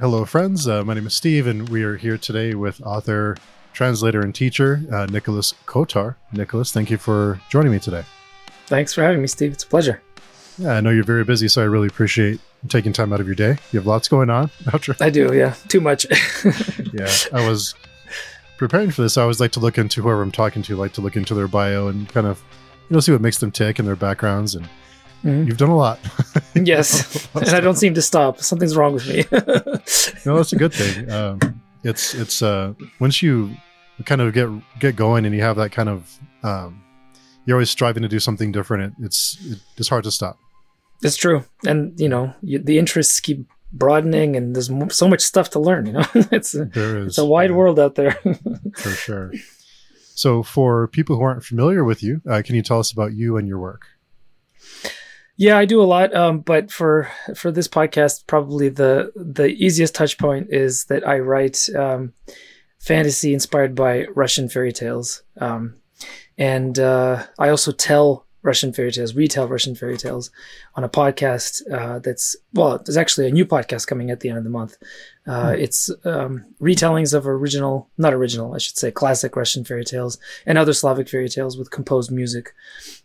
Hello, friends. Uh, my name is Steve, and we are here today with author, translator, and teacher uh, Nicholas Kotar. Nicholas, thank you for joining me today. Thanks for having me, Steve. It's a pleasure. Yeah, I know you're very busy, so I really appreciate taking time out of your day. You have lots going on. I do, yeah. Too much. yeah, I was preparing for this. I always like to look into whoever I'm talking to, like to look into their bio and kind of, you know, see what makes them tick and their backgrounds. And mm-hmm. you've done a lot. yes, and I don't seem to stop. Something's wrong with me. no, that's a good thing. Um, it's it's uh, once you kind of get get going and you have that kind of um, you're always striving to do something different. It, it's it, it's hard to stop. It's true, and you know you, the interests keep broadening, and there's so much stuff to learn. You know, it's a, there is. It's a wide yeah. world out there. For sure. So, for people who aren't familiar with you, uh, can you tell us about you and your work? Yeah, I do a lot, um, but for for this podcast, probably the the easiest touch point is that I write um, fantasy inspired by Russian fairy tales, um, and uh, I also tell Russian fairy tales, retell Russian fairy tales on a podcast uh, that's, well, there's actually a new podcast coming at the end of the month. Uh, mm. It's um, retellings of original, not original, I should say, classic Russian fairy tales and other Slavic fairy tales with composed music.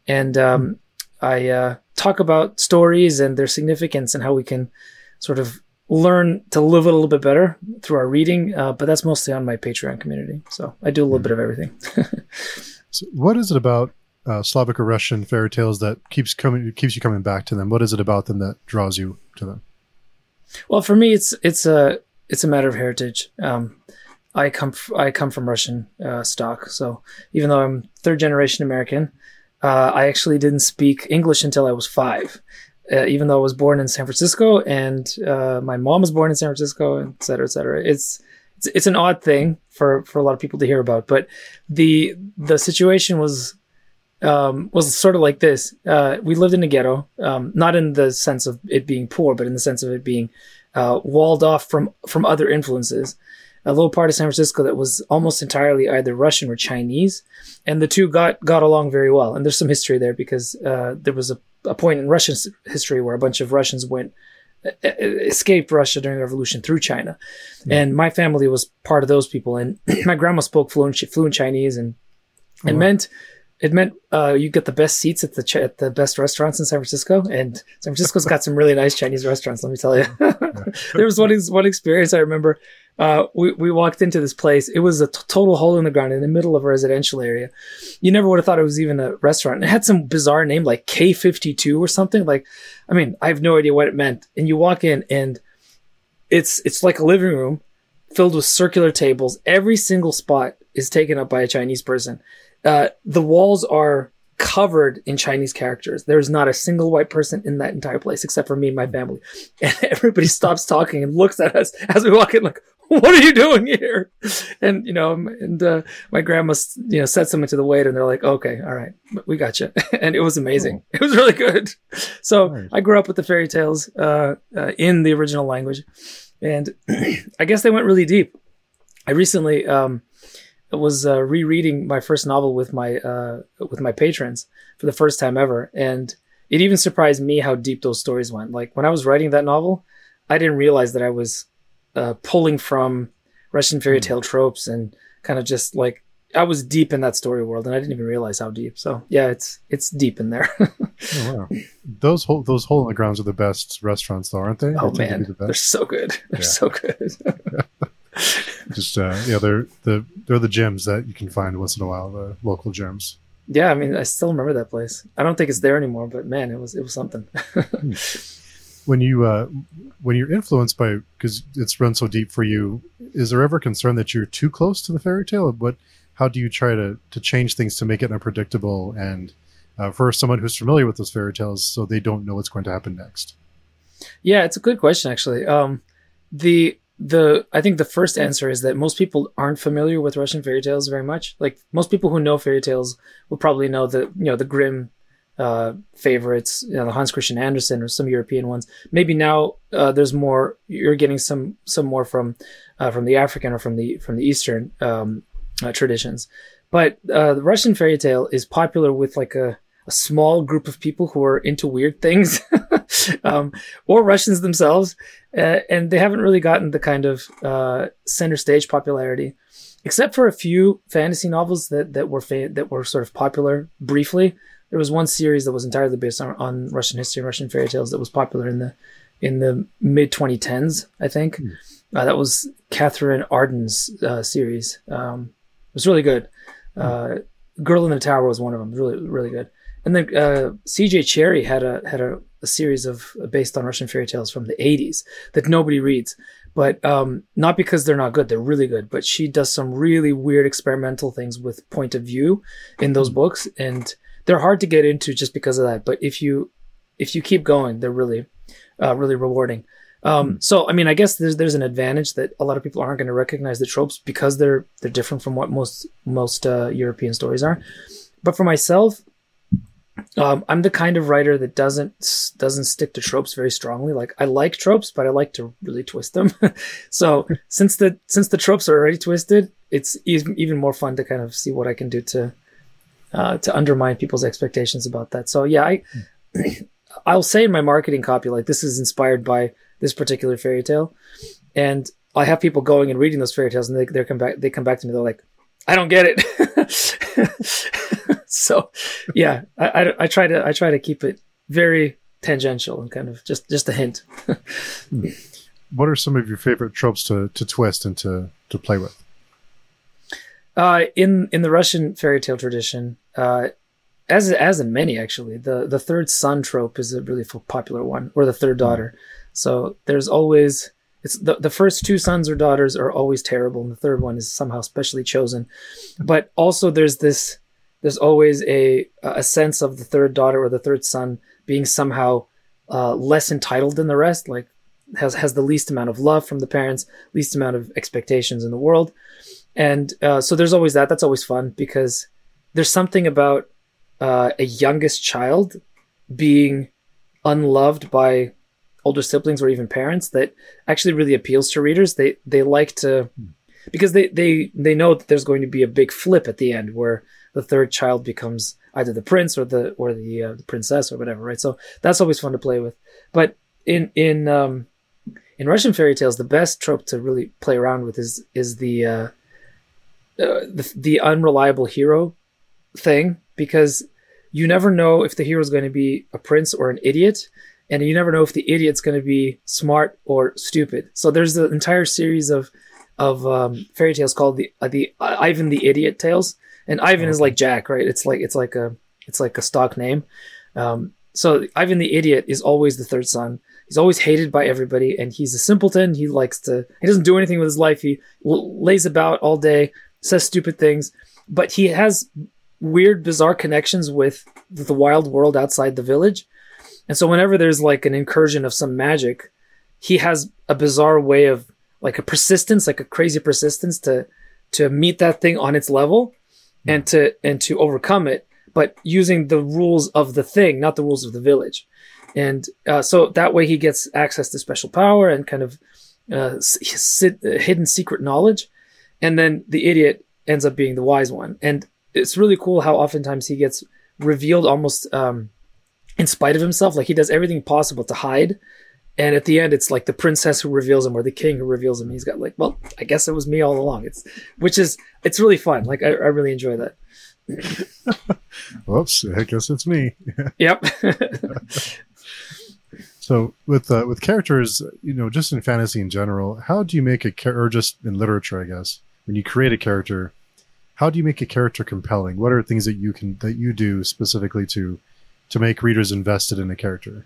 And um, mm. I uh, talk about stories and their significance and how we can sort of learn to live it a little bit better through our reading. Uh, but that's mostly on my Patreon community. So I do a little mm. bit of everything. so what is it about uh, Slavic or Russian fairy tales that keeps coming keeps you coming back to them? What is it about them that draws you to them? Well, for me, it's it's a it's a matter of heritage. Um, I come f- I come from Russian uh, stock, so even though I'm third generation American, uh, I actually didn't speak English until I was five. Uh, even though I was born in San Francisco and uh, my mom was born in San Francisco, et cetera, et cetera. It's it's, it's an odd thing for, for a lot of people to hear about, but the the situation was um, was sort of like this. Uh, we lived in a ghetto, um, not in the sense of it being poor, but in the sense of it being uh, walled off from from other influences. A little part of San Francisco that was almost entirely either Russian or Chinese, and the two got got along very well. And there's some history there because uh, there was a, a point in Russian history where a bunch of Russians went escaped Russia during the revolution through China, and my family was part of those people. And my grandma spoke fluent fluent Chinese, and it oh, meant it meant uh, you get the best seats at the ch- at the best restaurants in San Francisco, and San Francisco's got some really nice Chinese restaurants. Let me tell you, there was one one experience I remember. Uh, we we walked into this place. It was a t- total hole in the ground in the middle of a residential area. You never would have thought it was even a restaurant. It had some bizarre name like K fifty two or something. Like, I mean, I have no idea what it meant. And you walk in, and it's it's like a living room filled with circular tables. Every single spot is taken up by a Chinese person uh, the walls are covered in Chinese characters. There's not a single white person in that entire place except for me and my family. And everybody stops talking and looks at us as we walk in, like, what are you doing here? And, you know, and uh, my grandma, you know, said something to the waiter and they're like, okay, all right, we got you. and it was amazing. Oh. It was really good. So. I grew up with the fairy tales uh, uh, in the original language. And I guess they went really deep. I recently, um, was uh, rereading my first novel with my uh, with my patrons for the first time ever, and it even surprised me how deep those stories went. Like when I was writing that novel, I didn't realize that I was uh, pulling from Russian fairy hmm. tale tropes and kind of just like I was deep in that story world, and I didn't even realize how deep. So yeah, it's it's deep in there. oh, wow. Those hole those hole in the grounds are the best restaurants, though, aren't they? Oh they man, the they're so good. They're yeah. so good. Just uh, yeah, they're the they're the gems that you can find once in a while, the local gems. Yeah, I mean, I still remember that place. I don't think it's there anymore, but man, it was it was something. Hmm. when you uh, when you're influenced by because it's run so deep for you, is there ever concern that you're too close to the fairy tale? What how do you try to to change things to make it unpredictable and uh, for someone who's familiar with those fairy tales, so they don't know what's going to happen next? Yeah, it's a good question actually. Um, the the I think the first answer is that most people aren't familiar with Russian fairy tales very much. Like most people who know fairy tales will probably know the you know the Grimm uh, favorites, you know, the Hans Christian Andersen or some European ones. Maybe now uh, there's more. You're getting some some more from uh, from the African or from the from the Eastern um, uh, traditions. But uh, the Russian fairy tale is popular with like a a small group of people who are into weird things. um, or Russians themselves, uh, and they haven't really gotten the kind of uh, center stage popularity, except for a few fantasy novels that that were fa- that were sort of popular briefly. There was one series that was entirely based on, on Russian history, and Russian fairy tales, that was popular in the in the mid 2010s, I think. Mm. Uh, that was Katherine Arden's uh, series. Um, it was really good. Mm. Girl in the Tower was one of them. Really, really good. And then uh, C.J. Cherryh had a had a, a, series of based on Russian fairy tales from the 80s that nobody reads, but um, not because they're not good. They're really good. But she does some really weird experimental things with point of view in those mm. books, and they're hard to get into just because of that. But if you if you keep going, they're really uh, really rewarding. Um, mm. So, I mean, I guess there's there's an advantage that a lot of people aren't going to recognize the tropes because they're they're different from what most most uh, European stories are. But for myself, um, I'm the kind of writer that doesn't doesn't stick to tropes very strongly. Like I like tropes, but I like to really twist them. so since the since the tropes are already twisted, it's even more fun to kind of see what I can do to uh, to undermine people's expectations about that. So yeah, I I'll say in my marketing copy like this is inspired by this particular fairy tale, and I have people going and reading those fairy tales, and they they come back they come back to me. They're like, I don't get it. so, yeah, I, I, I, try to I try to keep it very tangential and kind of just just a hint. what are some of your favorite tropes to to twist and to to play with? Uh, in in the Russian fairy tale tradition, uh, as as in many actually, the the third son trope is a really popular one, or the third daughter. So there's always it's the, the first two sons or daughters are always terrible, and the third one is somehow specially chosen. But also there's this there's always a a sense of the third daughter or the third son being somehow uh, less entitled than the rest, like has has the least amount of love from the parents, least amount of expectations in the world, and uh, so there's always that. That's always fun because there's something about uh, a youngest child being unloved by older siblings or even parents that actually really appeals to readers. They they like to because they they they know that there's going to be a big flip at the end where the third child becomes either the prince or the or the, uh, the princess or whatever, right? So that's always fun to play with. But in in um, in Russian fairy tales, the best trope to really play around with is is the uh, uh, the, the unreliable hero thing because you never know if the hero is going to be a prince or an idiot and you never know if the idiot's going to be smart or stupid. So there's an entire series of of um, fairy tales called the uh, the uh, ivan the idiot tales. And ivan okay. is like jack right? It's like it's like a it's like a stock name. Um, so ivan the idiot is always the third son. He's always hated by everybody and he's a simpleton. He likes to he doesn't do anything with his life. He lays about all day says stupid things. But he has weird, bizarre connections with the wild world outside the village. And so whenever there's like an incursion of some magic, he has a bizarre way of like a persistence, like a crazy persistence to to meet that thing on its level and to and to overcome it, but using the rules of the thing, not the rules of the village. And uh, so that way he gets access to special power and kind of uh, sit, uh, hidden secret knowledge. And then the idiot ends up being the wise one. And it's really cool how oftentimes he gets revealed almost um, in spite of himself. Like he does everything possible to hide. And at the end, it's like the princess who reveals him or the king who reveals him. He's got like, well, I guess it was me all along. It's, which is, it's really fun. Like I, I really enjoy that. Whoops! I guess it's me. yep. so with uh, with characters, you know, just in fantasy in general, how do you make a character, or just in literature, I guess, when you create a character, how do you make a character compelling? What are things that you can that you do specifically to to make readers invested in a character?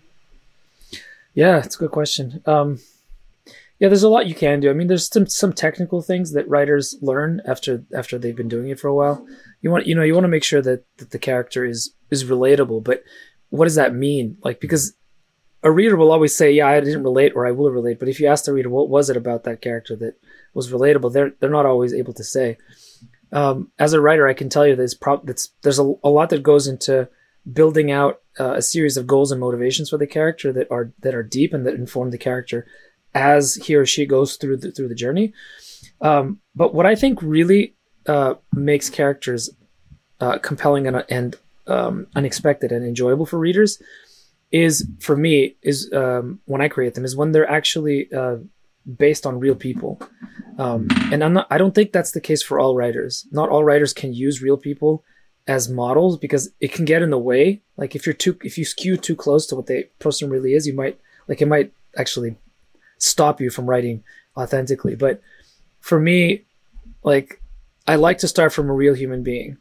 Yeah, it's a good question. Um, yeah, there's a lot you can do. I mean, there's some some technical things that writers learn after after they've been doing it for a while. You want you know you want to make sure that, that the character is is relatable. But what does that mean? Like because a reader will always say, "Yeah, I didn't relate," or "I will relate." But if you ask the reader, "What was it about that character that was relatable?" They're they're not always able to say um, as a writer, I can tell you there's pro- there's a, a, lot that goes into building out uh, a series of goals and motivations for the character that are that are deep and that inform the character as he or she goes through the, through the journey. Um, but what I think really uh, makes characters uh, compelling and, and um, unexpected and enjoyable for readers is for me is um, when I create them is when they're actually uh, based on real people. Um, and I'm not, I don't think that's the case for all writers. Not all writers can use real people as models because it can get in the way. Like if you're too, if you skew too close to what the person really is, you might, like it might actually stop you from writing authentically. But for me, like I like to start from a real human being.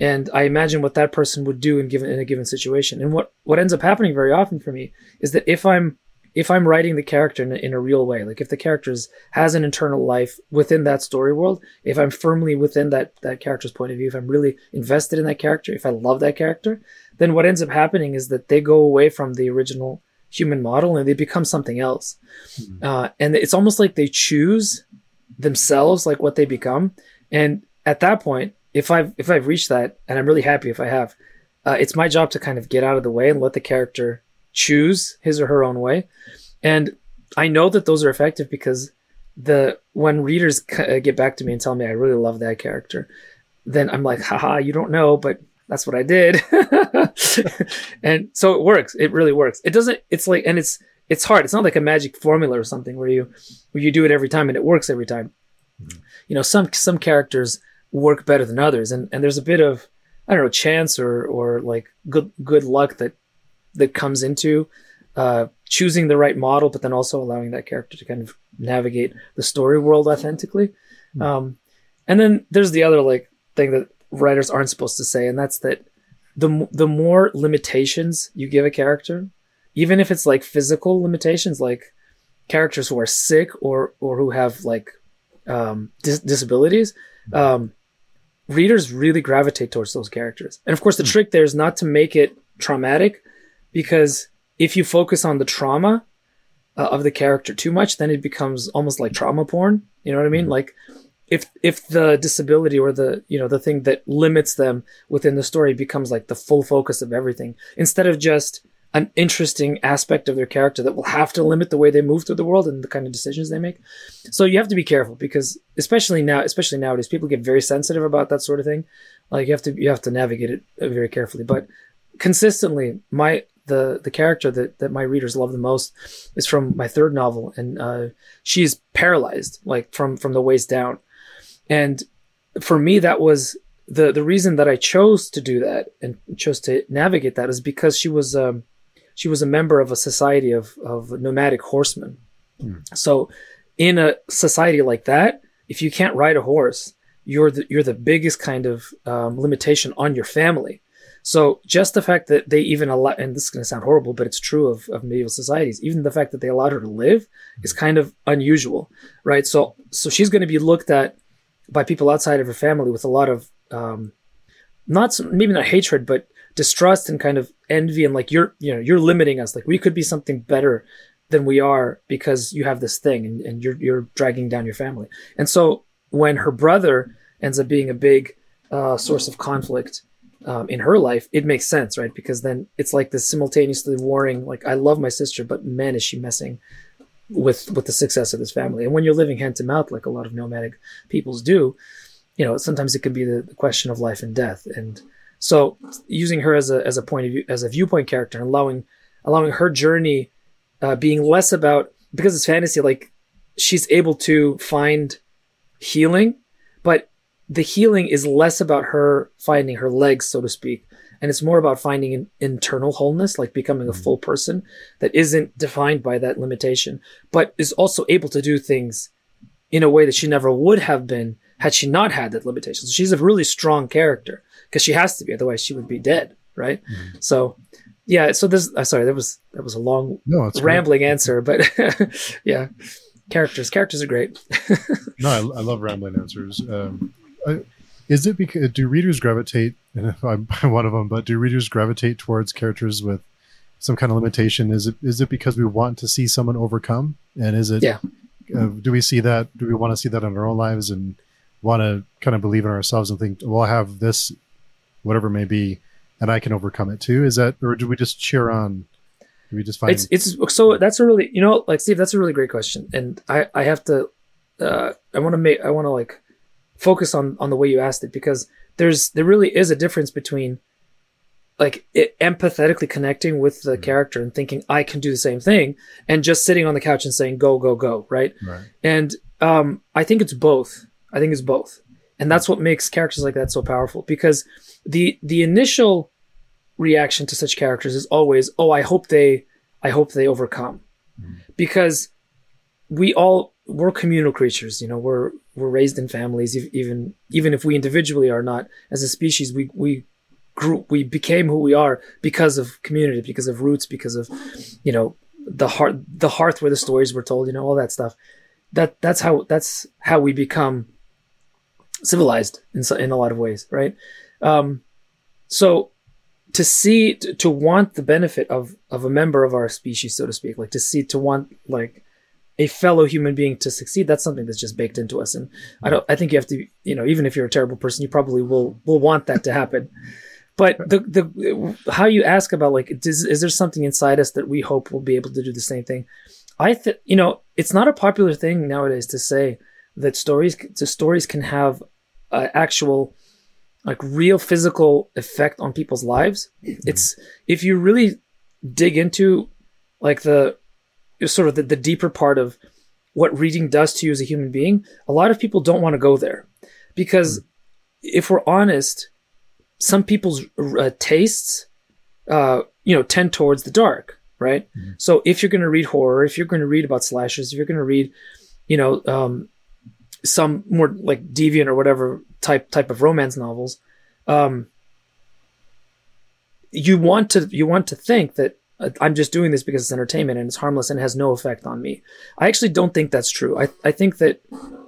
And I imagine what that person would do in given in a given situation. And what, what ends up happening very often for me is that if I'm if I'm writing the character in a, in a real way, like if the character has an internal life within that story world, if I'm firmly within that that character's point of view, if I'm really invested in that character, if I love that character, then what ends up happening is that they go away from the original human model and they become something else. Mm-hmm. Uh, and it's almost like they choose themselves, like what they become. And at that point, if I've if I've reached that, and I'm really happy if I have, uh, it's my job to kind of get out of the way and let the character choose his or her own way. And I know that those are effective because the when readers uh, get back to me and tell me I really love that character, then I'm like, haha, you don't know, but that's what I did. and so it works. It really works. It doesn't, it's like, and it's, it's hard. It's not like a magic formula or something where you, where you do it every time and it works every time. Mm-hmm. You know, some, some characters work better than others. And, and there's a bit of, I don't know, chance or, or like good, good luck that that comes into uh, choosing the right model, but then also allowing that character to kind of navigate the story world authentically. Mm. Um, and then there's the other like thing that writers aren't supposed to say, and that's that the the more limitations you give a character, even if it's like physical limitations, like characters who are sick or or who have like um, dis- disabilities, um, readers really gravitate towards those characters. And of course, the mm. trick there is not to make it traumatic, because if you focus on the trauma uh, of the character too much, then it becomes almost like trauma porn. You know what I mean? Mm-hmm. Like if if the disability or the you know the thing that limits them within the story becomes like the full focus of everything instead of just an interesting aspect of their character that will have to limit the way they move through the world and the kind of decisions they make. So you have to be careful because especially now, especially nowadays, people get very sensitive about that sort of thing. Like you have to you have to navigate it very carefully. But consistently, my the the character that that my readers love the most is from my third novel, and uh, she's paralyzed, like from from the waist down. And for me, that was the the reason that I chose to do that and chose to navigate that is because she was um, she was a member of a society of of nomadic horsemen. Mm. So, in a society like that, if you can't ride a horse, you're the you're the biggest kind of um, limitation on your family so just the fact that they even allow, and this is going to sound horrible, but it's true of, of medieval societies, even the fact that they allowed her to live is kind of unusual, right? So, so she's going to be looked at by people outside of her family with a lot of, um, not maybe not hatred, but distrust and kind of envy and like you're, you know, you're limiting us. Like we could be something better than we are because you have this thing and, and you're, you're dragging down your family. And so when her brother ends up being a big uh, source of conflict, um, in her life, it makes sense, right? Because then it's like this simultaneously warring, like I love my sister, but man, is she messing with with the success of this family. And when you're living hand to mouth, like a lot of nomadic peoples do, you know, sometimes it can be the, question of life and death. And so, using her as a as a point of view, as a viewpoint character, and allowing allowing her journey uh, being less about because it's fantasy, like she's able to find healing, the healing is less about her finding her legs, so to speak, and it's more about finding an internal wholeness, like becoming a mm-hmm. full person that isn't defined by that limitation, but is also able to do things in a way that she never would have been had she not had that limitation. So she's a really strong character because she has to be, otherwise she would be dead, right? Mm. So, yeah. So this, uh, sorry, that was that was a long, no, rambling great. answer, but yeah, characters, characters are great. no, I, I, love rambling answers. Um, is it because do readers gravitate? And if I'm one of them, but do readers gravitate towards characters with some kind of limitation? Is it is it because we want to see someone overcome? And is it? Yeah. Uh, do we see that? Do we want to see that in our own lives and want to kind of believe in ourselves and think, well, I have this, whatever it may be, and I can overcome it too? Is that, or do we just cheer on? Do we just find it's it's so that's a really you know like Steve that's a really great question and I I have to uh I want to make I want to like focus on on the way you asked it because there's there really is a difference between like it, empathetically connecting with the Mhm. character and thinking I can do the same thing, and just sitting on the couch and saying go go go, right? Right. And um, I think it's both. I think it's both, and that's what makes characters like that so powerful. Because the the initial reaction to such characters is always, "Oh, I hope they, I hope they overcome," Mhm. because we all we're communal creatures. You know, we're we're raised in families. Even even if we individually are not, as a species, we we grew, we became who we are because of community, because of roots, because of you know the heart the hearth where the stories were told. You know, all that stuff that that's how that's how we become civilized in in a lot of ways, right? Um, so to see to want the benefit of of a member of our species, so to speak, like to see to want like a fellow human being to succeed, that's something that's just baked into us. And I don't I think you have to you know even if you're a terrible person, you probably will will want that to happen. But the the how you ask about like is, is there something inside us that we hope will be able to do the same thing? I think you know it's not a popular thing nowadays to say that stories the stories can have uh, actual like real physical effect on people's lives. It's if you really dig into like the sort of the, the deeper part of what reading does to you as a human being, a lot of people don't want to go there because if we're honest, some people's uh, tastes, uh, you know, tend towards the dark, right? Mhm. So if you're going to read horror, if you're going to read about slashers, if you're going to read, you know, um, some more like deviant or whatever type type of romance novels, um, you want to you want to think that I'm just doing this because it's entertainment and it's harmless and has no effect on me. I actually don't think that's true. I, I think that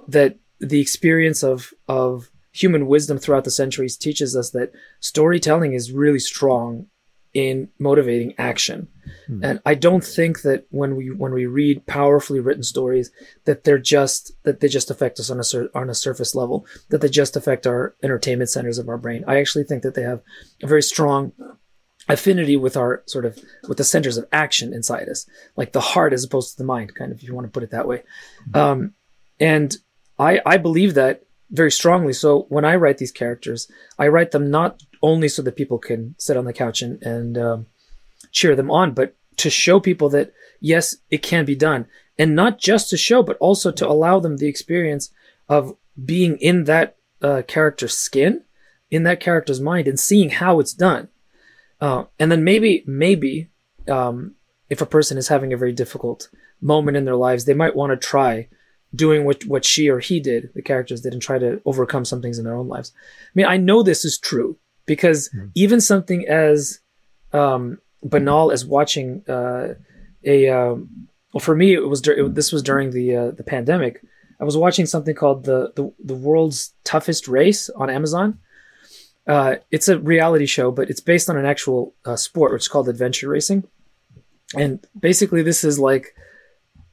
that the experience of of human wisdom throughout the centuries teaches us that storytelling is really strong in motivating action. Hmm. And I don't think that when we when we read powerfully written stories that they're just that they just affect us on a sur- on a surface level, that they just affect our entertainment centers of our brain. I actually think that they have a very strong affinity with our sort of with the centers of action inside us, like the heart as opposed to the mind, kind of if you want to put it that way. Um, and I I believe that very strongly. So when I write these characters, I write them not only so that people can sit on the couch and and um, cheer them on, but to show people that yes, it can be done, and not just to show, but also to allow them the experience of being in that uh, character's skin, in that character's mind, and seeing how it's done. Uh, and then maybe, maybe, um, if a person is having a very difficult moment in their lives, they might want to try doing what, what she or he did, the characters did, and try to overcome some things in their own lives. I mean, I know this is true because Mhm. even something as um, banal as watching uh, a um, well, for me, it was dur- it, this was during the uh, the pandemic. I was watching something called the the, the world's toughest race on Amazon. Uh, it's a reality show, but it's based on an actual uh, sport, which is called adventure racing. And basically, this is like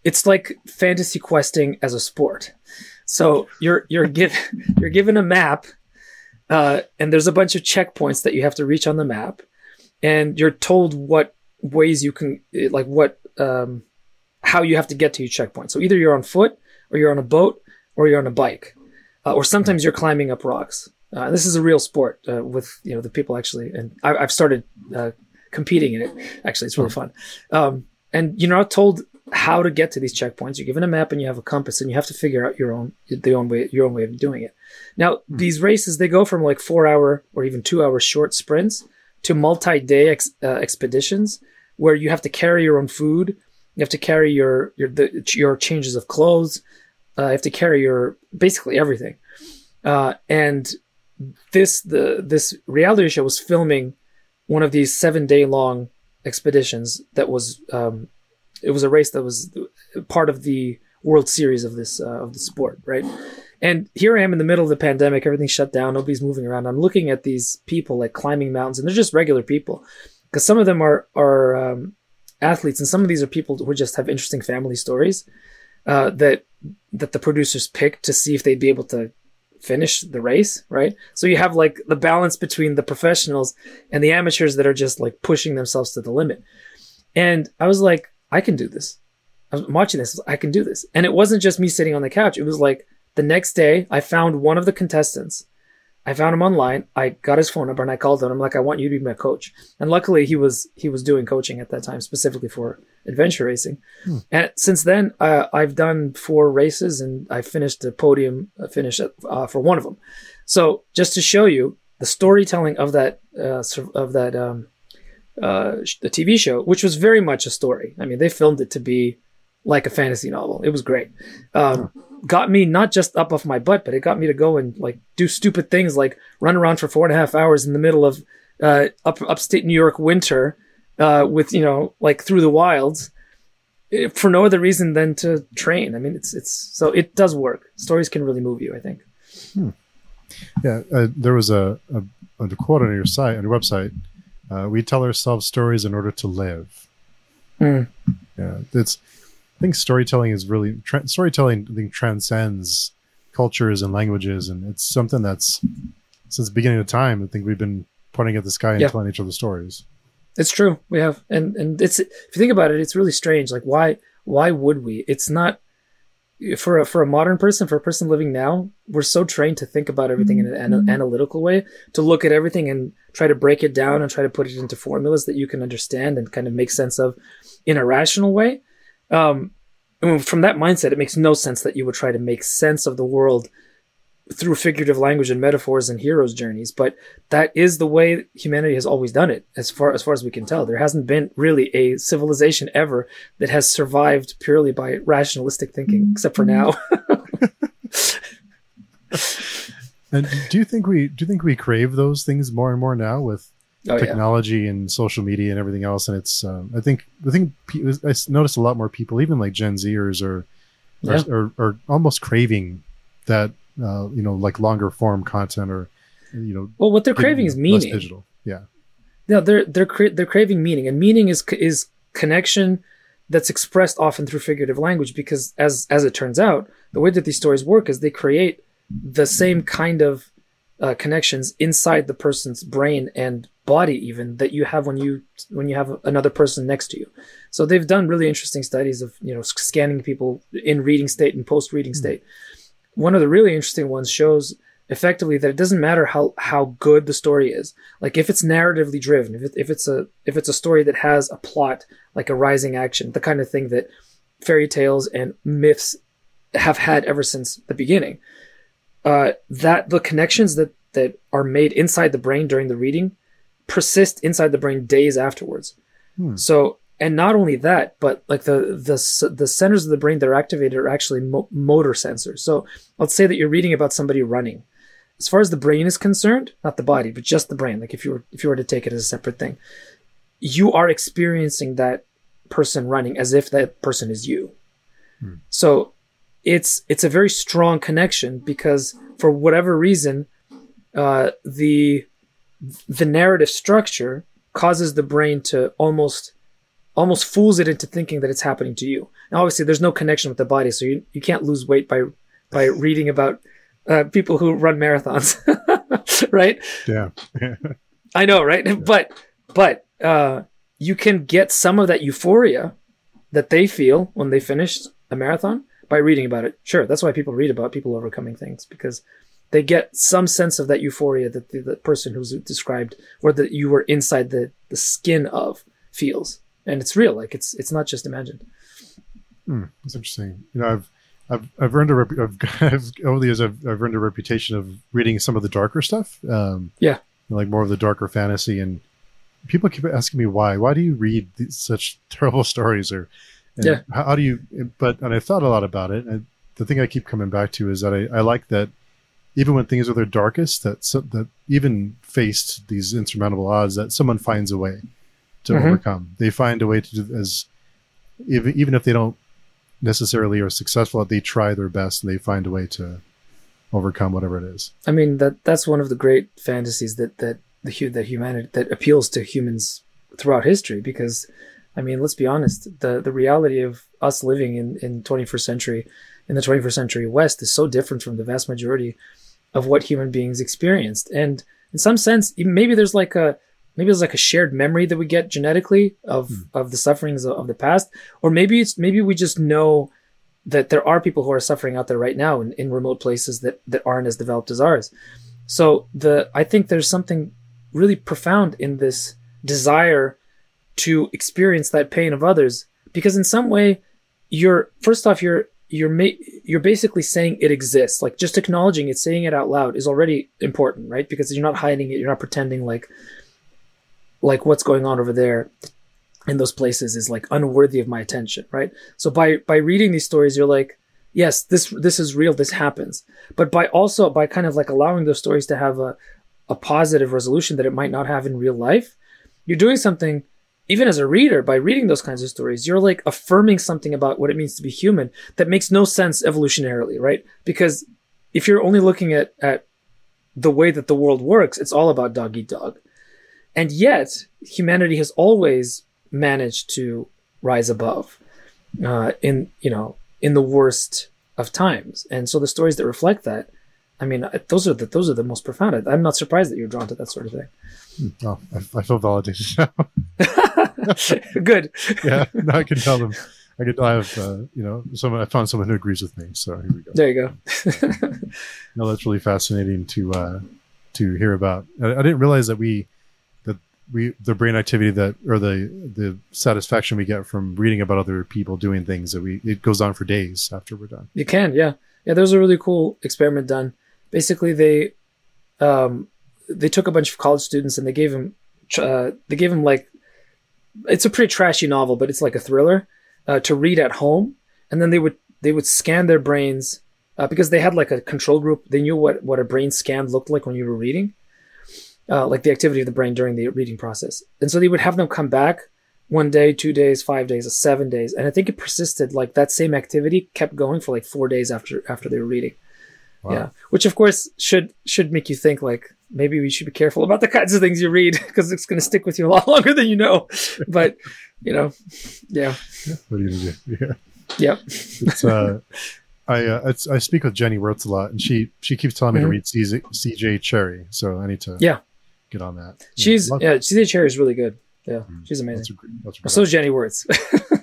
it's like fantasy questing as a sport. So you're you're given you're given a map, uh, and there's a bunch of checkpoints that you have to reach on the map, and you're told what ways you can like what um, how you have to get to your checkpoint. So either you're on foot, or you're on a boat, or you're on a bike, uh, or sometimes you're climbing up rocks. Uh, this is a real sport uh, with you know the people actually, and I, I've started uh, competing in it. Actually, it's really fun. Um, and you're not told how to get to these checkpoints. You're given a map and you have a compass, and you have to figure out your own the own way your own way of doing it. Now, these races they go from like four hour or even two hour short sprints to multi day ex, uh, expeditions where you have to carry your own food. You have to carry your your the, your changes of clothes. Uh, you have to carry your basically everything. Uh, and this the this reality show was filming one of these seven day long expeditions that was um, it was a race that was part of the World Series of this uh, of the sport, right? And here I am in the middle of the pandemic, everything's shut down, nobody's moving around. I'm looking at these people like climbing mountains, and they're just regular people, because some of them are are um, athletes, and some of these are people who just have interesting family stories uh, that that the producers picked to see if they'd be able to finish the race, right? So you have like the balance between the professionals and the amateurs that are just like pushing themselves to the limit. And I was like, I can do this. I was watching this, I can do this. And it wasn't just me sitting on the couch. It was like the next day I found one of the contestants I found him online. I got his phone number and I called him. I'm like, I want you to be my coach. And luckily, he was he was doing coaching at that time specifically for adventure racing. Hmm. And since then, uh, I've done four races and I finished the podium uh, finish uh, for one of them. So just to show you the storytelling of that uh, of that um, uh, the TV show, which was very much a story. I mean, they filmed it to be like a fantasy novel. It was great. Um, got me not just up off my butt, but it got me to go and like do stupid things like run around for four and a half hours in the middle of uh, up upstate New York winter uh, with you know like through the wilds eh, for no other reason than to train. I mean, it's it's so it does work. Stories can really move you. I think. Yeah, uh, there was a, a, a quote on your site on your website. Uh, we tell ourselves stories in order to live. Hmm. Yeah, it's. I think storytelling is really tra- storytelling. I think transcends cultures and languages, and it's something that's since the beginning of time. I think we've been pointing at the sky and Yeah. telling each other stories. It's true. We have, and and it's if you think about it, it's really strange. Like why why would we? It's not for a for a modern person, for a person living now. We're so trained to think about everything in an ana- analytical way, to look at everything and try to break it down and try to put it into formulas that you can understand and kind of make sense of in a rational way. Um, and from that mindset, it makes no sense that you would try to make sense of the world through figurative language and metaphors and heroes' journeys. But that is the way humanity has always done it, as far as far as we can tell. There hasn't been really a civilization ever that has survived purely by rationalistic thinking, except for now. And do you think we do you think we crave those things more and more now with oh yeah, technology and social media and everything else? And it's um, I think I think I noticed a lot more people, even like Gen Zers, are Yeah. are, are, are almost craving that uh, you know like longer form content or you know well, what they're craving is meaning. digital. Yeah, No, they're they're cra- they're craving meaning, and meaning is is connection that's expressed often through figurative language. Because as as it turns out, the way that these stories work is they create the same kind of uh, connections inside the person's brain and body, even that you have when you when you have another person next to you. So they've done really interesting studies of you know scanning people in reading state and post reading state. One of the really interesting ones shows effectively that it doesn't matter how how good the story is like if it's narratively driven if, it, if it's a if it's a story that has a plot like a rising action the kind of thing that fairy tales and myths have had ever since the beginning uh, that the connections that that are made inside the brain during the reading persist inside the brain days afterwards Hmm. so and not only that but like the the the centers of the brain that are activated are actually mo- motor sensors so let's say that you're reading about somebody running as far as the brain is concerned, not the body, but just the brain, like if you were if you were to take it as a separate thing, you are experiencing that person running as if that person is you. Hmm. So it's it's a very strong connection because for whatever reason, uh, the the narrative structure causes the brain to almost almost fools it into thinking that it's happening to you. Now, obviously, there's no connection with the body, so you, you can't lose weight by by reading about uh, people who run marathons, right? yeah, I know, right? But but uh, you can get some of that euphoria that they feel when they finish a marathon by reading about it. Sure, that's why people read about people overcoming things because they get some sense of that euphoria that the, the person who's described or that you were inside the, the skin of feels, and it's real. Like it's it's not just imagined. Hmm, that's interesting. You know, I've I've I've earned a rep- I've, I've over the years I've I've earned a reputation of reading some of the darker stuff. Um, Yeah. like more of the darker fantasy, and people keep asking me why. Why do you read these, such terrible stories? Or Yeah. how, how do you? But and I thought a lot about it. And the thing I keep coming back to is that I, I like that even when things are their darkest, that so, that even faced these insurmountable odds, that someone finds a way to Mhm. overcome. They find a way to do as even even if they don't necessarily are successful, they try their best and they find a way to overcome whatever it is. I mean that that's one of the great fantasies that that the that humanity that appeals to humans throughout history because I mean let's be honest the the reality of us living in in 21st century in the 21st century West is so different from the vast majority of what human beings experienced. And in some sense even maybe there's like a maybe there's like a shared memory that we get genetically of hmm. of the sufferings of, of the past. Or maybe it's maybe we just know that there are people who are suffering out there right now in, in remote places that that aren't as developed as ours. So the I think there's something really profound in this desire to experience that pain of others. Because in some way you're first off you're you're ma- you're basically saying it exists. Like just acknowledging it saying it out loud is already important right? Because you're not hiding it. You're not pretending like like what's going on over there in those places is like unworthy of my attention right? So by by reading these stories you're like yes this this is real. This happens. But by also by kind of like allowing those stories to have a a positive resolution that it might not have in real life you're doing something even as a reader by reading those kinds of stories you're like affirming something about what it means to be human that makes no sense evolutionarily right? Because if you're only looking at at the way that the world works it's all about dog eat dog. And yet humanity has always managed to rise above uh, in you know in the worst of times. And so the stories that reflect that i mean those are the those are the most profound. I'm not surprised that you're drawn to that sort of thing Oh, I, I feel validated now. good yeah, now I can tell them. I could. I have, uh, you know, someone. I found someone who agrees with me. So here we go. there you go No, that's really fascinating to uh, to hear about. I, I didn't realize that we that we the brain activity that or the the satisfaction we get from reading about other people doing things that we it goes on for days after we're done. You can, yeah, yeah. There was a really cool experiment done. Basically, they um, they took a bunch of college students and they gave them uh, they gave them like it's a pretty trashy novel, but it's like a thriller uh, to read at home, and then they would they would scan their brains uh, because they had like a control group. They knew what what a brain scan looked like when you were reading, uh, like the activity of the brain during the reading process, and so they would have them come back one day, two days, five days, seven days, and I think it persisted. Like that same activity kept going for like four days after after they were reading. Wow. Yeah, which of course should should make you think like maybe we should be careful about the kinds of things you read because it's going to stick with you a lot longer than you know. But you know, yeah, What are you gonna do? Yeah. yep, it's uh I uh, it's, I speak with Jenny Wirtz a lot, and she she keeps telling me Mhm. to read CJ, CJ Cherryh, so I need to Yeah. get on that. she's Love- yeah, CJ Cherryh is really good. Yeah, Mm, she's that's amazing. a, that's a So is Jenny Wirtz.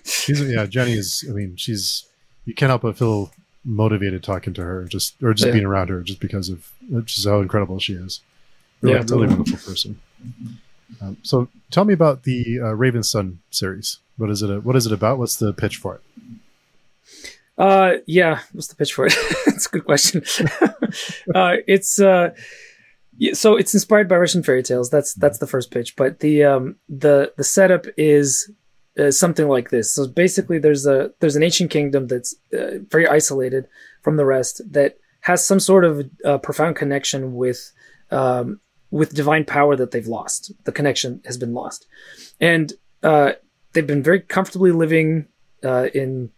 she's yeah Jenny is I mean she's you can't help but feel motivated talking to her just or just Yeah. being around her just because of just how incredible she is. Really, Yeah. really wonderful person. Um, so tell me about the uh, Raven Son series. What is it? What is it about? What's the pitch for it? Uh, yeah. What's the pitch for it? it's a good question. uh, it's uh, yeah, so it's inspired by Russian fairy tales. That's that's the first pitch. But the um the the setup is uh, something like this. So basically, there's a there's an ancient kingdom that's uh, very isolated from the rest that has some sort of uh, profound connection with um with divine power that they've lost. The connection has been lost, and uh, they've been very comfortably living uh, in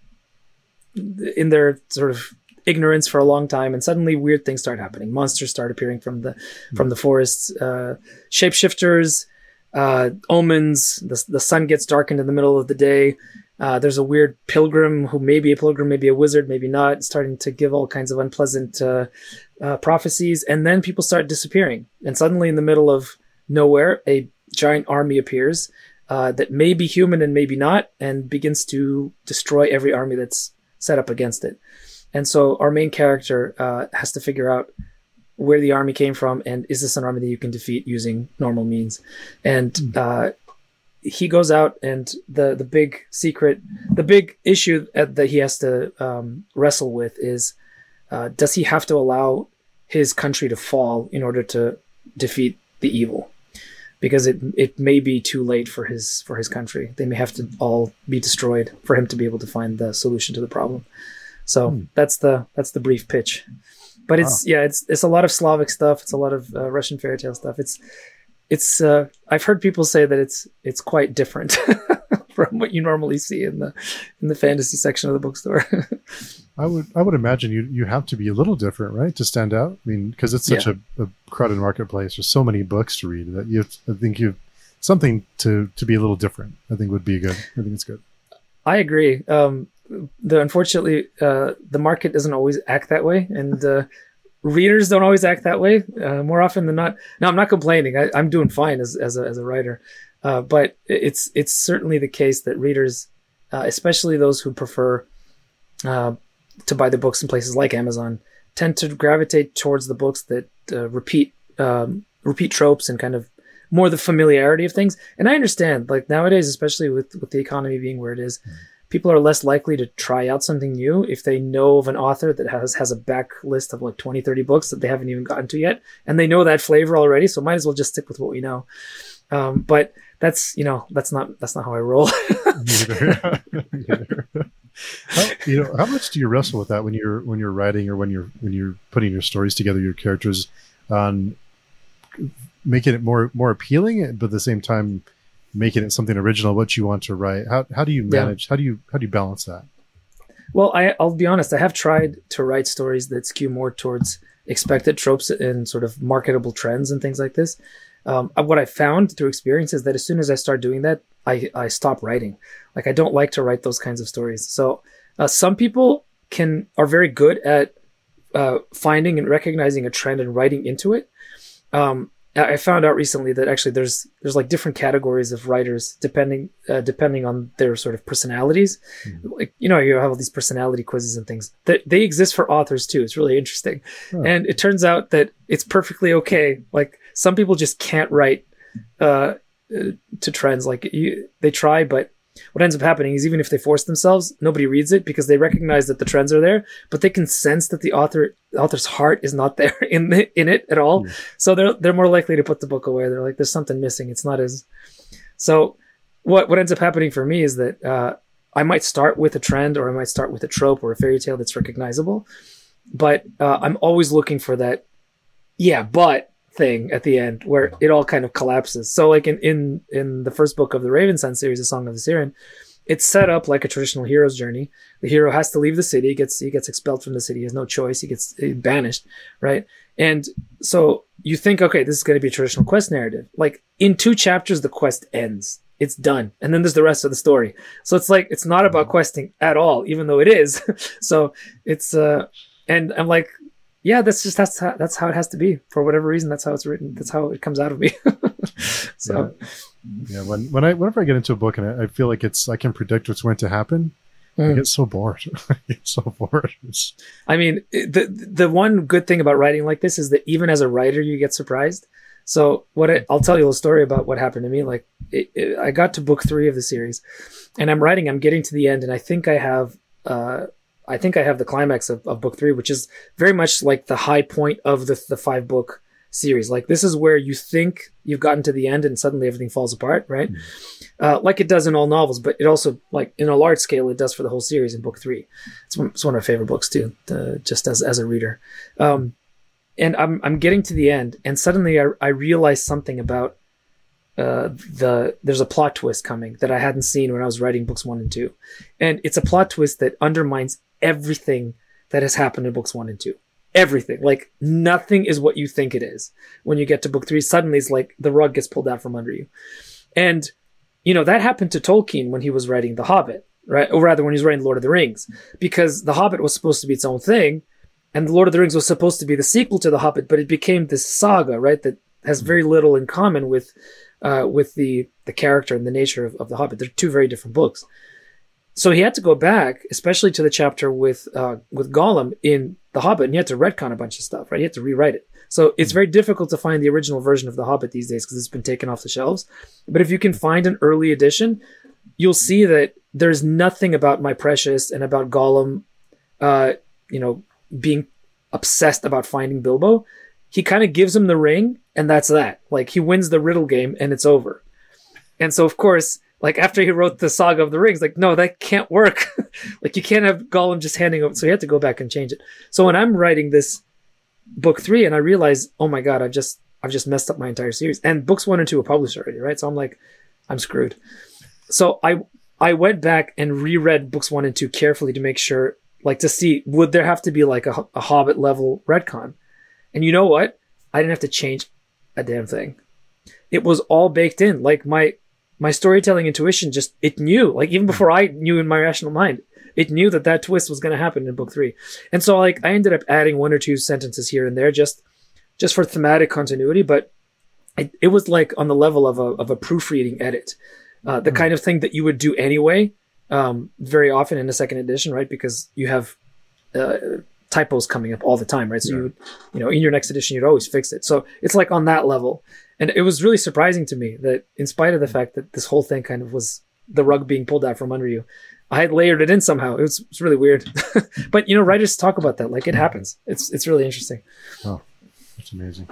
in their sort of ignorance for a long time. And suddenly weird things start happening. Monsters start appearing from the from the forests uh shapeshifters uh omens. The, the sun gets darkened in the middle of the day uh, there's a weird pilgrim who may be a pilgrim, maybe a wizard, maybe not, starting to give all kinds of unpleasant uh, uh, prophecies. And then people start disappearing. And suddenly, in the middle of nowhere, a giant army appears uh, that may be human and maybe not, and begins to destroy every army that's set up against it. And so, our main character uh, has to figure out where the army came from and is this an army that you can defeat using normal means. And uh, he goes out and the the big secret the big issue at, that he has to um, wrestle with is uh, does he have to allow his country to fall in order to defeat the evil? Because it it may be too late for his for his country. They may have to all be destroyed for him to be able to find the solution to the problem. So Hmm. that's the that's the brief pitch. But it's yeah it's it's a lot of slavic stuff. It's a lot of uh, russian fairy tale stuff. It's it's uh, I've heard people say that it's it's quite different from what you normally see in the in the fantasy section of the bookstore. I would I would imagine you you have to be a little different, right, to stand out. I mean, because it's such a, a crowded marketplace. There's so many books to read that you. Have, I think you something to to be a little different. I think would be good. I think it's good. I agree. Um, the unfortunately uh, the market doesn't always act that way, and uh, readers don't always act that way. Uh, more often than not. Now I'm not complaining. I, I'm doing fine as as a, as a writer, uh, but it's it's certainly the case that readers, uh, especially those who prefer uh, to buy the books in places like Amazon, tend to gravitate towards the books that uh, repeat um, repeat tropes and kind of more the familiarity of things. And I understand, like nowadays, especially with with the economy being where it is, people are less likely to try out something new if they know of an author that has has a back list of like 20, 30 books that they haven't even gotten to yet, and they know that flavor already. So might as well just stick with what we know. Um, but that's you know that's not that's not how I roll. How, you know, how much do you wrestle with that when you're when you're writing or when you're when you're putting your stories together, your characters, on making it more more appealing, but at the same time making it something original, what you want to write? How how do you manage? Yeah. How do you how do you balance that? Well, I, I'll be honest. I have tried to write stories that skew more towards expected tropes and sort of marketable trends and things like this. Um, what I found through experience is that as soon as I start doing that, I, I stop writing. Like I don't like to write those kinds of stories. So uh, some people can are very good at uh, finding and recognizing a trend and writing into it. Um, I found out recently that actually there's there's like different categories of writers depending uh, depending on their sort of personalities. Mm-hmm. Like you know you have all these personality quizzes and things that they exist for authors too. It's really interesting, oh. and it turns out that it's perfectly okay. Like some people just can't write uh, uh to trends. Like you, they try, but what ends up happening is even if they force themselves, nobody reads it because they recognize that the trends are there, but they can sense that the author the author's heart is not there in the, in it at all. Yeah. So they're they're more likely to put the book away. They're like, there's something missing. It's not as so. What what ends up happening for me is that uh, I might start with a trend, or I might start with a trope or a fairy tale that's recognizable, but uh, I'm always looking for that. Yeah, but thing at the end where it all kind of collapses. So like in in in the first book of the Raven Son series, The Song of the Sirin, it's set up like a traditional hero's journey. The hero has to leave the city, he gets he gets expelled from the city, he has no choice, he gets banished, right? And so you think, okay, this is going to be a traditional quest narrative. Like in two chapters, the quest ends. It's done. And then there's the rest of the story. So it's like, it's not about questing at all, even though it is. so it's, uh, and I'm like, yeah, that's just that's how, that's how it has to be for whatever reason. That's how it's written. That's how it comes out of me. so, yeah. yeah. when when I whenever I get into a book and I, I feel like it's I can predict what's going to happen, mm. I get so bored. I get so bored. I mean, the the one good thing about writing like this is that even as a writer, you get surprised. So what I, will tell you a story about what happened to me. Like it, it, I got to book three of the series, and I'm writing. I'm getting to the end, and I think I have. Uh, I think I have the climax of, of book three, which is very much like the high point of the, the five book series. Like this is where you think you've gotten to the end and suddenly everything falls apart, right? Mm. Uh, like it does in all novels, but it also like in a large scale, it does for the whole series in book three. It's one, it's one of my favorite books too, just as, as a reader. Um, and I'm, I'm getting to the end and suddenly I, I realize something about uh, the there's a plot twist coming that I hadn't seen when I was writing books one and two, and it's a plot twist that undermines everything that has happened in books one and two. Everything. Like nothing is what you think it is. When you get to book three, suddenly it's like the rug gets pulled out from under you. And, you know, that happened to Tolkien when he was writing The Hobbit, right? Or rather, when he was writing Lord of the Rings, because The Hobbit was supposed to be its own thing. And The Lord of the Rings was supposed to be the sequel to The Hobbit, but it became this saga, right? That has very little in common with, uh, with the, the character and the nature of, of The Hobbit. They're two very different books. So he had to go back, especially to the chapter with uh, with Gollum in The Hobbit, and he had to retcon a bunch of stuff, right? He had to rewrite it. So it's very difficult to find the original version of The Hobbit these days because it's been taken off the shelves. But if you can find an early edition, you'll see that there's nothing about my precious and about Gollum, uh, you know, being obsessed about finding Bilbo. He kind of gives him the ring, and that's that. Like he wins the riddle game, and it's over. And so, of course, like after he wrote the Saga of the Rings, like no, that can't work. like you can't have Gollum just handing over. So he had to go back and change it. So when I'm writing this book three, and I realize, oh my god, I've just I've just messed up my entire series. And books one and two are published already, right? So I'm like, I'm screwed. So I I went back and reread books one and two carefully to make sure, like to see would there have to be like a, a Hobbit level retcon. And you know what? I didn't have to change a damn thing. It was all baked in. Like my my storytelling intuition just it knew like even before i knew in my rational mind it knew that that twist was going to happen in book three and so like i ended up adding one or two sentences here and there just just for thematic continuity but it, it was like on the level of a, of a proofreading edit uh, the mm. kind of thing that you would do anyway um, very often in a second edition right because you have uh, typos coming up all the time, right? So Yeah. you would, you know, in your next edition, you'd always fix it. So it's like on that level. And it was really surprising to me that in spite of the fact that this whole thing kind of was the rug being pulled out from under you, I had layered it in somehow. It was, it's really weird. but you know, writers talk about that. Like it happens. It's, it's really interesting. Oh, that's amazing.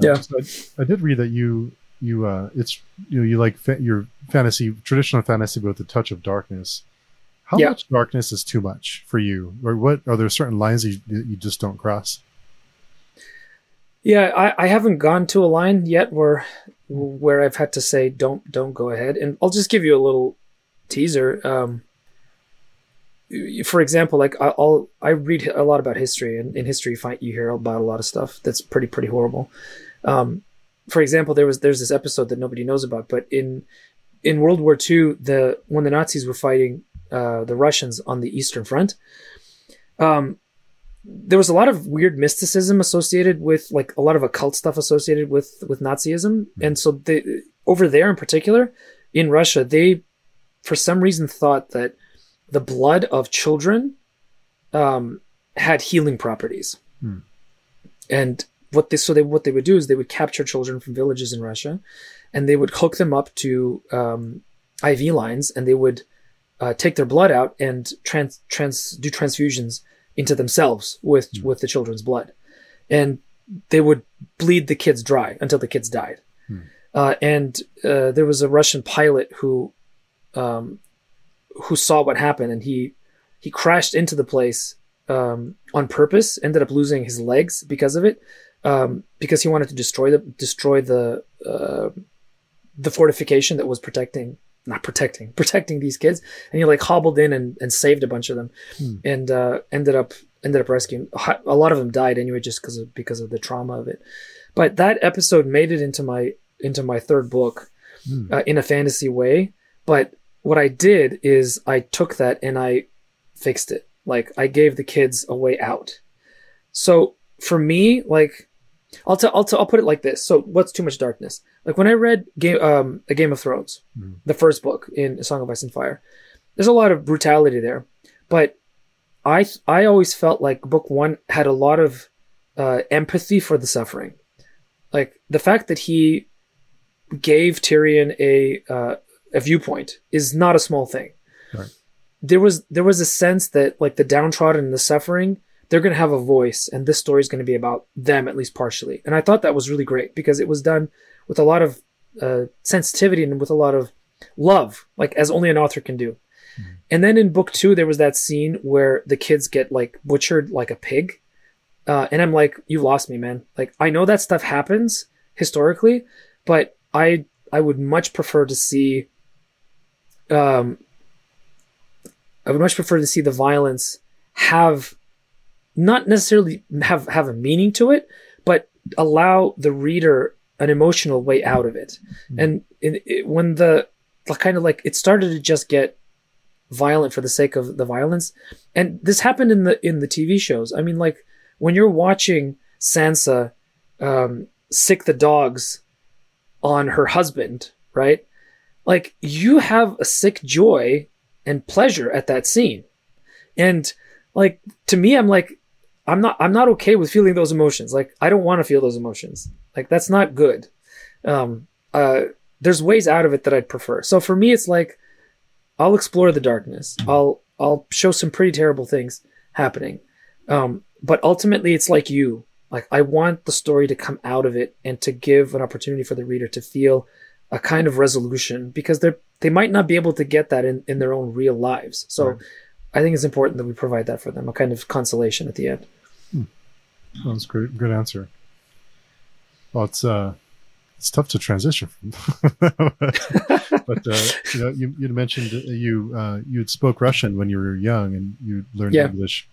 Yeah. Uh, so I, I did read that you you uh it's you know you like fa- your fantasy traditional fantasy but with a touch of darkness. How Yeah. much darkness is too much for you, or what are there certain lines that you, that you just don't cross? Yeah, I, I haven't gone to a line yet where where I've had to say don't don't go ahead, and I'll just give you a little teaser. Um, for example, like I- I'll I read a lot about history, and in history, you hear about a lot of stuff that's pretty pretty horrible. Um, for example, there was there's this episode that nobody knows about, but in in World War II, the when the Nazis were fighting uh, the Russians on the Eastern Front, um, there was a lot of weird mysticism associated with like a lot of occult stuff associated with with Nazism, and so they over there in particular in Russia, they for some reason thought that the blood of children um, had healing properties, Hmm. and what they so they what they would do is they would capture children from villages in Russia, and they would hook them up to um, IV lines, and they would uh, take their blood out and trans trans do transfusions into themselves with Hmm. with the children's blood, and they would bleed the kids dry until the kids died. Hmm. Uh, and uh, there was a Russian pilot who um, who saw what happened, and he he crashed into the place um, on purpose. Ended up losing his legs because of it, um, because he wanted to destroy the destroy the uh, the fortification that was protecting not protecting protecting these kids. And he like hobbled in and, and saved a bunch of them Hmm. and uh, ended up ended up rescuing a lot of them died anyway just because of because of the trauma of it. But that episode made it into my into my third book Hmm. uh, in a fantasy way. But what i did is i took that and i fixed it. Like i gave the kids a way out. So for me like i'll tell I'll, tell I'll put it like this. So what's too much darkness? Like when i read game um a game of thrones Mhm. the first book in a song of ice and fire there's a lot of brutality there. But i i always felt like book one had a lot of uh, empathy for the suffering. Like the fact that he gave tyrion a uh, a viewpoint is not a small thing. Right. there was there was a sense that like the downtrodden and the suffering they're going to have a voice and this story is going to be about them at least partially. And i thought that was really great because it was done with a lot of uh, sensitivity and with a lot of love like as only an author can do. And then in book two there was that scene where the kids get like butchered like a pig. Uh, and i'm like you lost me man. Like i know that stuff happens historically but i i would much prefer to see um i would much prefer to see the violence have not necessarily have have a meaning to it but allow the reader an emotional way out of it. And in, it, when the kind of like it started to just get violent for the sake of the violence. And this happened in the in the tv shows. I mean like when you're watching sansa um sick the dogs on her husband right? Like you have a sick joy and pleasure at that scene. And like to me i'm like i'm not i'm not okay with feeling those emotions. Like i don't want to feel those emotions. Like that's not good. Um uh there's ways out of it that i'd prefer. So for me it's like i'll explore the darkness. I'll i'll show some pretty terrible things happening. Um but ultimately it's like you. Like i want the story to come out of it and to give an opportunity for the reader to feel a kind of resolution because they're they might not be able to get that in in their own real lives. So Right. i think it's important that we provide that for them a kind of consolation at the end That's great. Good answer. Well, it's uh, it's tough to transition from, but uh, you know, you you mentioned you uh, you spoke Russian when you were young and you learned Yeah. English.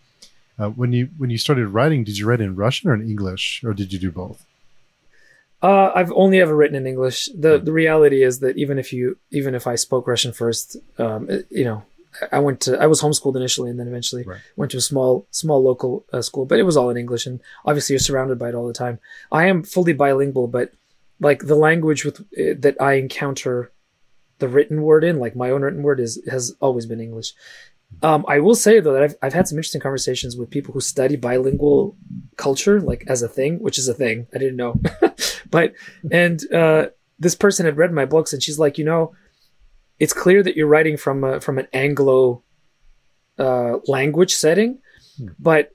Uh, when you when you started writing, did you write in Russian or in English, or did you do both? Uh, I've only ever written in English. the The reality is that even if you, even if I spoke Russian first, um, it- you know, I- went to, I was homeschooled initially, and then eventually Right. went to a small, small local uh, school. But it was all in English, and obviously you're surrounded by it all the time. I am fully bilingual, but like the language with uh, that I encounter the written word in, like my own written word, is has always been English. Um, I will say though that I've, I've had some interesting conversations with people who study bilingual culture, like as a thing, which is a thing. I didn't know, but and uh, this person had read my books, and she's like, you know, it's clear that you're writing from a, from an Anglo uh, language setting, Hmm. but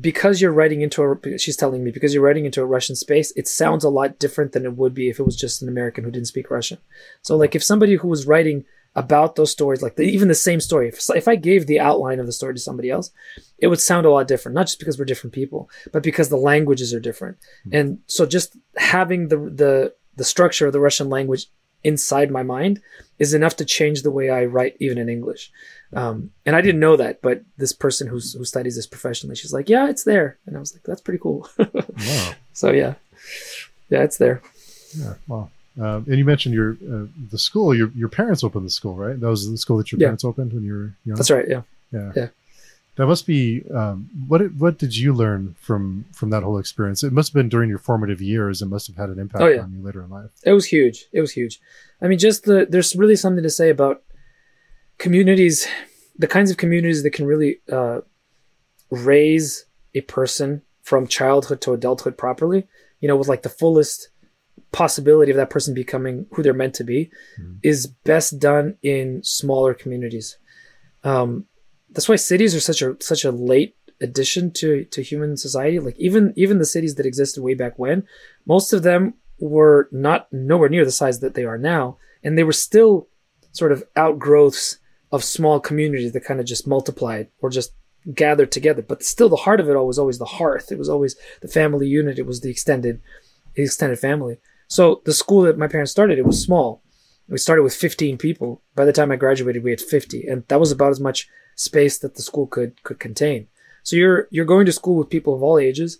because you're writing into a she's telling me because you're writing into a Russian space, it sounds a lot different than it would be if it was just an American who didn't speak Russian. So like if somebody who was writing about those stories, like the, even the same story, if, if I gave the outline of the story to somebody else, it would sound a lot different. Not just because we're different people, but because the languages are different. And so just having the the the structure of the Russian language inside my mind is enough to change the way I write even in English. Um, and I didn't know that, but this person who's, who studies this professionally, she's like, yeah, it's there. And I was like, that's pretty cool. Wow. so yeah, yeah, it's there. Yeah. Wow. Um, and you mentioned your uh, the school. Your your parents opened the school, right? That was the school that your Yeah. parents opened when you were young. That's right. Yeah. Yeah. Yeah. That must be um, what. Did, what did you learn from from that whole experience? It must have been during your formative years. It must have had an impact Oh, yeah. on you later in life. It was huge. It was huge. I mean, just the, there's really something to say about communities, the kinds of communities that can really, uh, raise a person from childhood to adulthood properly, you know, with like the fullest possibility of that person becoming who they're meant to be Mhm. is best done in smaller communities. Um, that's why cities are such a such a late addition to to human society. Like even even the cities that existed way back when, most of them were not nowhere near the size that they are now, and they were still sort of outgrowths of small communities that kind of just multiplied or just gathered together. But still, the heart of it all was always the hearth. It was always the family unit. It was the extended, the extended family. So the school that my parents started, it was small. We started with 15 people. By the time I graduated, we had 50, and that was about as much space that the school could could contain. So you're you're going to school with people of all ages.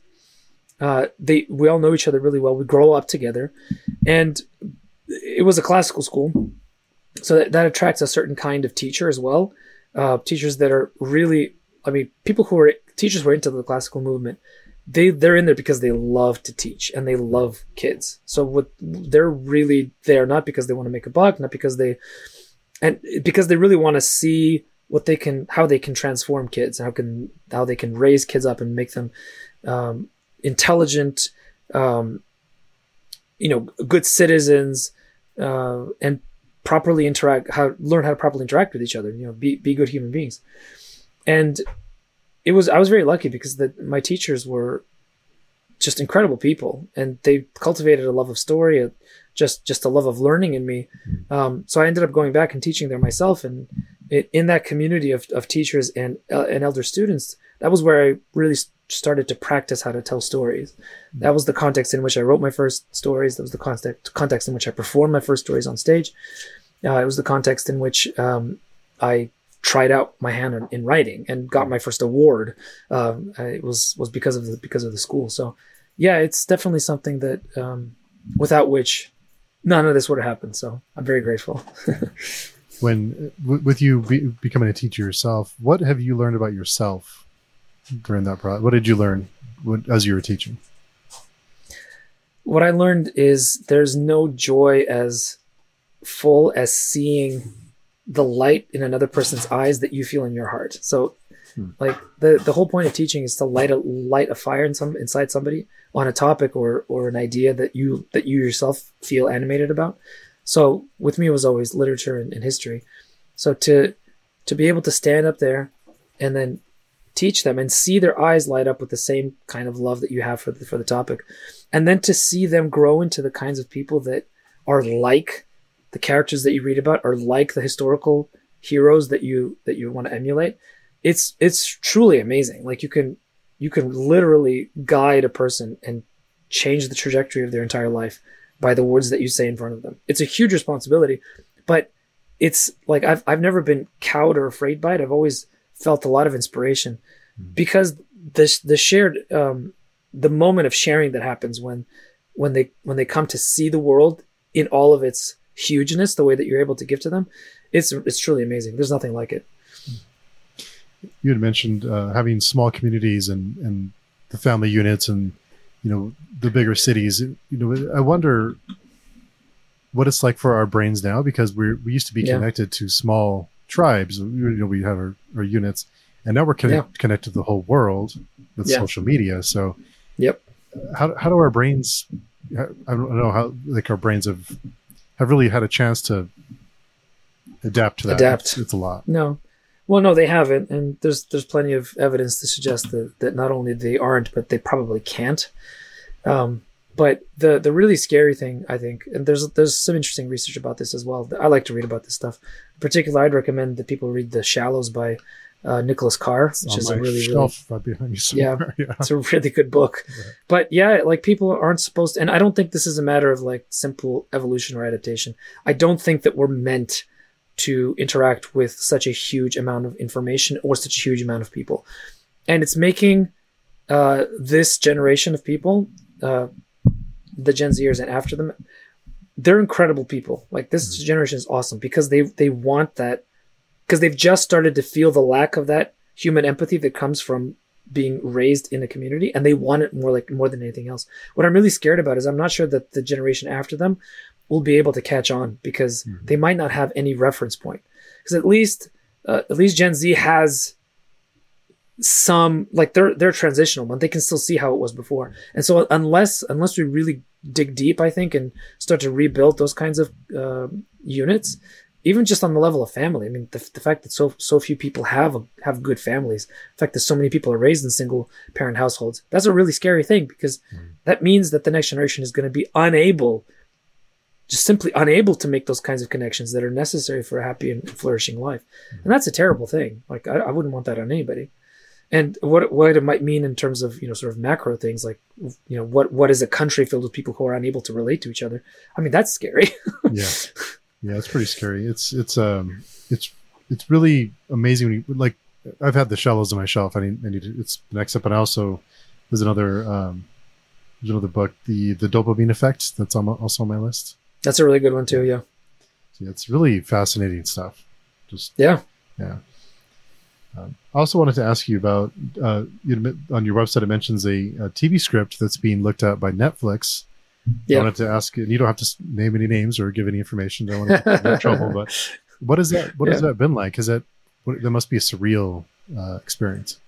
Uh, they we all know each other really well. We grow up together, and it was a classical school, so that, that attracts a certain kind of teacher as well. Uh, teachers that are really, I mean, people who are teachers who are into the classical movement. They they're in there because they love to teach and they love kids. So what they're really there not because they want to make a buck, not because they, and because they really want to see what they can, how they can transform kids, how can how they can raise kids up and make them um, intelligent, um, you know, good citizens, uh, and properly interact, how learn how to properly interact with each other. You know, be be good human beings. And it was I was very lucky because the, my teachers were just incredible people, and they cultivated a love of story, a, just just a love of learning in me. Um, so I ended up going back and teaching there myself, and it, in that community of, of teachers and uh, and elder students, that was where I really started to practice how to tell stories. That was the context in which I wrote my first stories. That was the context context in which I performed my first stories on stage. Uh, it was the context in which um, I tried out my hand in, in writing and got my first award. Um, I- it was was because of the because of the school. So yeah, it's definitely something that um, without which none of this would have happened. So I'm very grateful. When w- with you be, becoming a teacher yourself, what have you learned about yourself during that process? What did you learn as you were teaching? what I learned is there's no joy as full as seeing the light in another person's eyes that you feel in your heart. So Hmm. like the the whole point of teaching is to light a light a fire in some inside somebody on a topic or or an idea that you that you yourself feel animated about. So with me it was always literature and, and history. So to to be able to stand up there and then teach them and see their eyes light up with the same kind of love that you have for the, for the topic. And then to see them grow into the kinds of people that are like the characters that you read about are like the historical heroes that you that you want to emulate. It's it's truly amazing. Like you can you can literally guide a person and change the trajectory of their entire life by the words that you say in front of them. It's a huge responsibility but it's like i've, I've never been cowed or afraid by it. I've always felt a lot of inspiration because this the shared um, the moment of sharing that happens when when they when they come to see the world in all of its hugeness the way that you're able to give to them it's it's truly amazing. There's nothing like it. You had mentioned uh, having small communities and and the family units and you know the bigger cities. You know, I wonder what it's like for our brains now because we we used to be Yeah. connected to small tribes. You know, we have our, our units, and now we're connect, connected to the whole world with Yeah. social media. So, Yep. how how do our brains? I don't know how like our brains have have really had a chance to adapt to that. Adapt. It's, it's a lot. No. Well, no, they haven't, and there's there's plenty of evidence to suggest that, that not only they aren't, but they probably can't. Um, but the the really scary thing, I think, and there's there's some interesting research about this as well. I like to read about this stuff. In particular, I'd recommend that people read The Shallows by uh, Nicholas Carr, which is a really really right behind me somewhere. Yeah. it's a really good book. Right. But yeah, like people aren't supposed to, and I don't think this is a matter of like simple evolution or adaptation. I don't think that we're meant to interact with such a huge amount of information or such a huge amount of people. And it's making uh, this generation of people, uh, the Gen Zers and after them, they're incredible people. Like this generation is awesome because they they want that because they've just started to feel the lack of that human empathy that comes from being raised in a community and they want it more like more than anything else. What I'm really scared about is I'm not sure that the generation after them will be able to catch on because Mhm. they might not have any reference point. Because at least uh, at least Gen Z has some like they're they're transitional, but they can still see how it was before. And so unless unless we really dig deep, I think, and start to rebuild those kinds of uh, units, even just on the level of family. I mean, the, the fact that so so few people have have good families, the fact that so many people are raised in single parent households, that's a really scary thing because Mm. that means that the next generation is going to be unable, just simply unable to make those kinds of connections that are necessary for a happy and flourishing life, and that's a terrible thing. Like I, I wouldn't want that on anybody. And what what it might mean in terms of you know sort of macro things like you know what what is a country filled with people who are unable to relate to each other? I mean that's scary. yeah yeah it's pretty scary it's it's um it's it's really amazing when you like i've had the shallows on my shelf i need, I need to, it's next up and also there's another um there's another book the the dopamine effect that's on my, also on my list That's a really good one too. Yeah. yeah, it's really fascinating stuff just Yeah. yeah um, I also wanted to ask you about uh, you admit- on your website. It mentions a, a TV script that's being looked at by Netflix. I Yeah. wanted to ask you, and you don't have to name any names or give any information. Don't want to get in trouble, but what is that? What has that been like? Is that what, that must be a surreal uh, experience?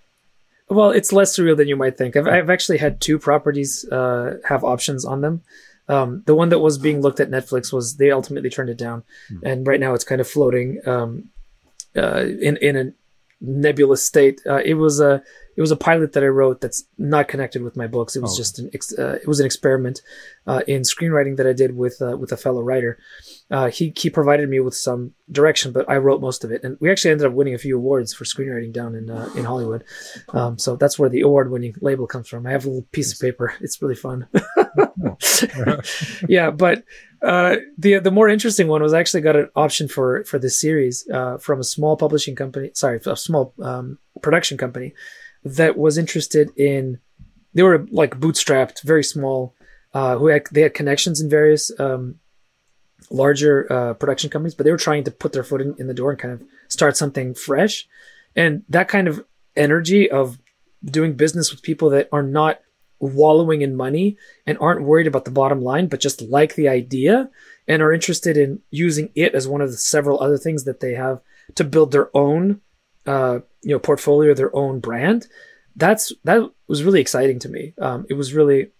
Well, it's less surreal than you might think. I've, I've actually had two properties uh, have options on them. Um, the one that was being looked at Netflix was they ultimately turned it down, Hmm. and right now it's kind of floating um, uh, in in a nebulous state. Uh, it was a it was a pilot that I wrote that's not connected with my books. It was Oh. just an ex- uh, it was an experiment uh, in screenwriting that I did with uh, with a fellow writer. Uh, he he provided me with some direction, but I wrote most of it, and we actually ended up winning a few awards for screenwriting down in uh, in Hollywood. Um, so that's where the award winning label comes from. I have a little piece of paper. It's really fun. yeah, but uh, the the more interesting one was I actually got an option for for this series uh, from a small publishing company. Sorry, a small um, production company that was interested in. They were like bootstrapped, very small. Uh, who had, they had connections in various um, larger uh, production companies, but they were trying to put their foot in, in the door and kind of start something fresh. And that kind of energy of doing business with people that are not wallowing in money and aren't worried about the bottom line, but just like the idea and are interested in using it as one of the several other things that they have to build their own, uh, you know, portfolio, their own brand. That's that was really exciting to me. Um, it was really,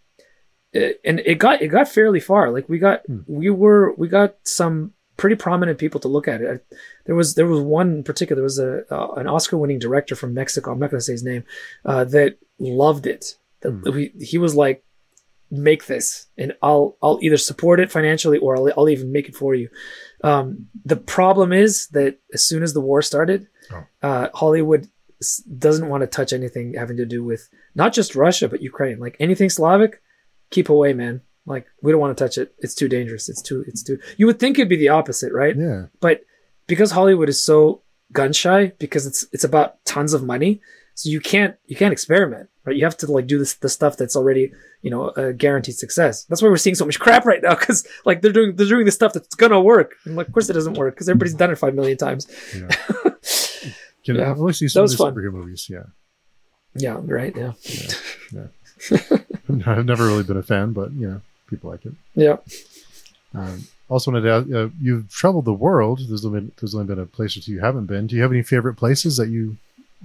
it, and it got it got fairly far. Like we got Hmm. we were we got some pretty prominent people to look at it. I, there was there was one in particular. There was a uh, an Oscar winning director from Mexico. I'm not going to say his name. Uh, that loved it. Hmm. we, he was like, make this, and I'll I'll either support it financially or I'll I'll even make it for you. Um, the problem is that as soon as the war started, Oh. uh, Hollywood s- doesn't want to touch anything having to do with not just Russia but Ukraine. Like anything Slavic, keep away, man. Like we don't want to touch it. It's too dangerous. It's too. It's too. You would think it'd be the opposite, right? Yeah, but because Hollywood is so gun shy, because it's it's about tons of money, so you can't you can't experiment, right? You have to like do this the stuff that's already you know a guaranteed success. That's why we're seeing so much crap right now, because like they're doing they're doing the stuff that's gonna work, and like of course it doesn't work because everybody's done it five million times. yeah. Can Yeah. I've only seen some of was fun. superhero movies. Yeah, Yeah, right. Yeah, I've never really been a fan, but you know, people like it. yeah. Um, also wanted to ask, uh, you've traveled the world. There's only, been, there's only been a place or two you haven't been. Do you have any favorite places that you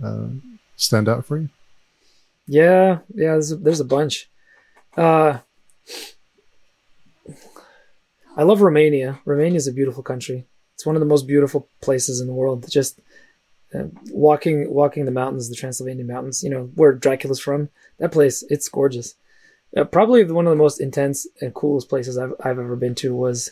uh, stand out for you? Yeah, yeah. There's a, there's a bunch. Uh, I love Romania. Romania is a beautiful country. It's one of the most beautiful places in the world. Just uh, walking walking the mountains, the Transylvanian mountains. You know where Dracula's from. That place, it's gorgeous. Uh, probably one of the most intense and coolest places I've I've ever been to was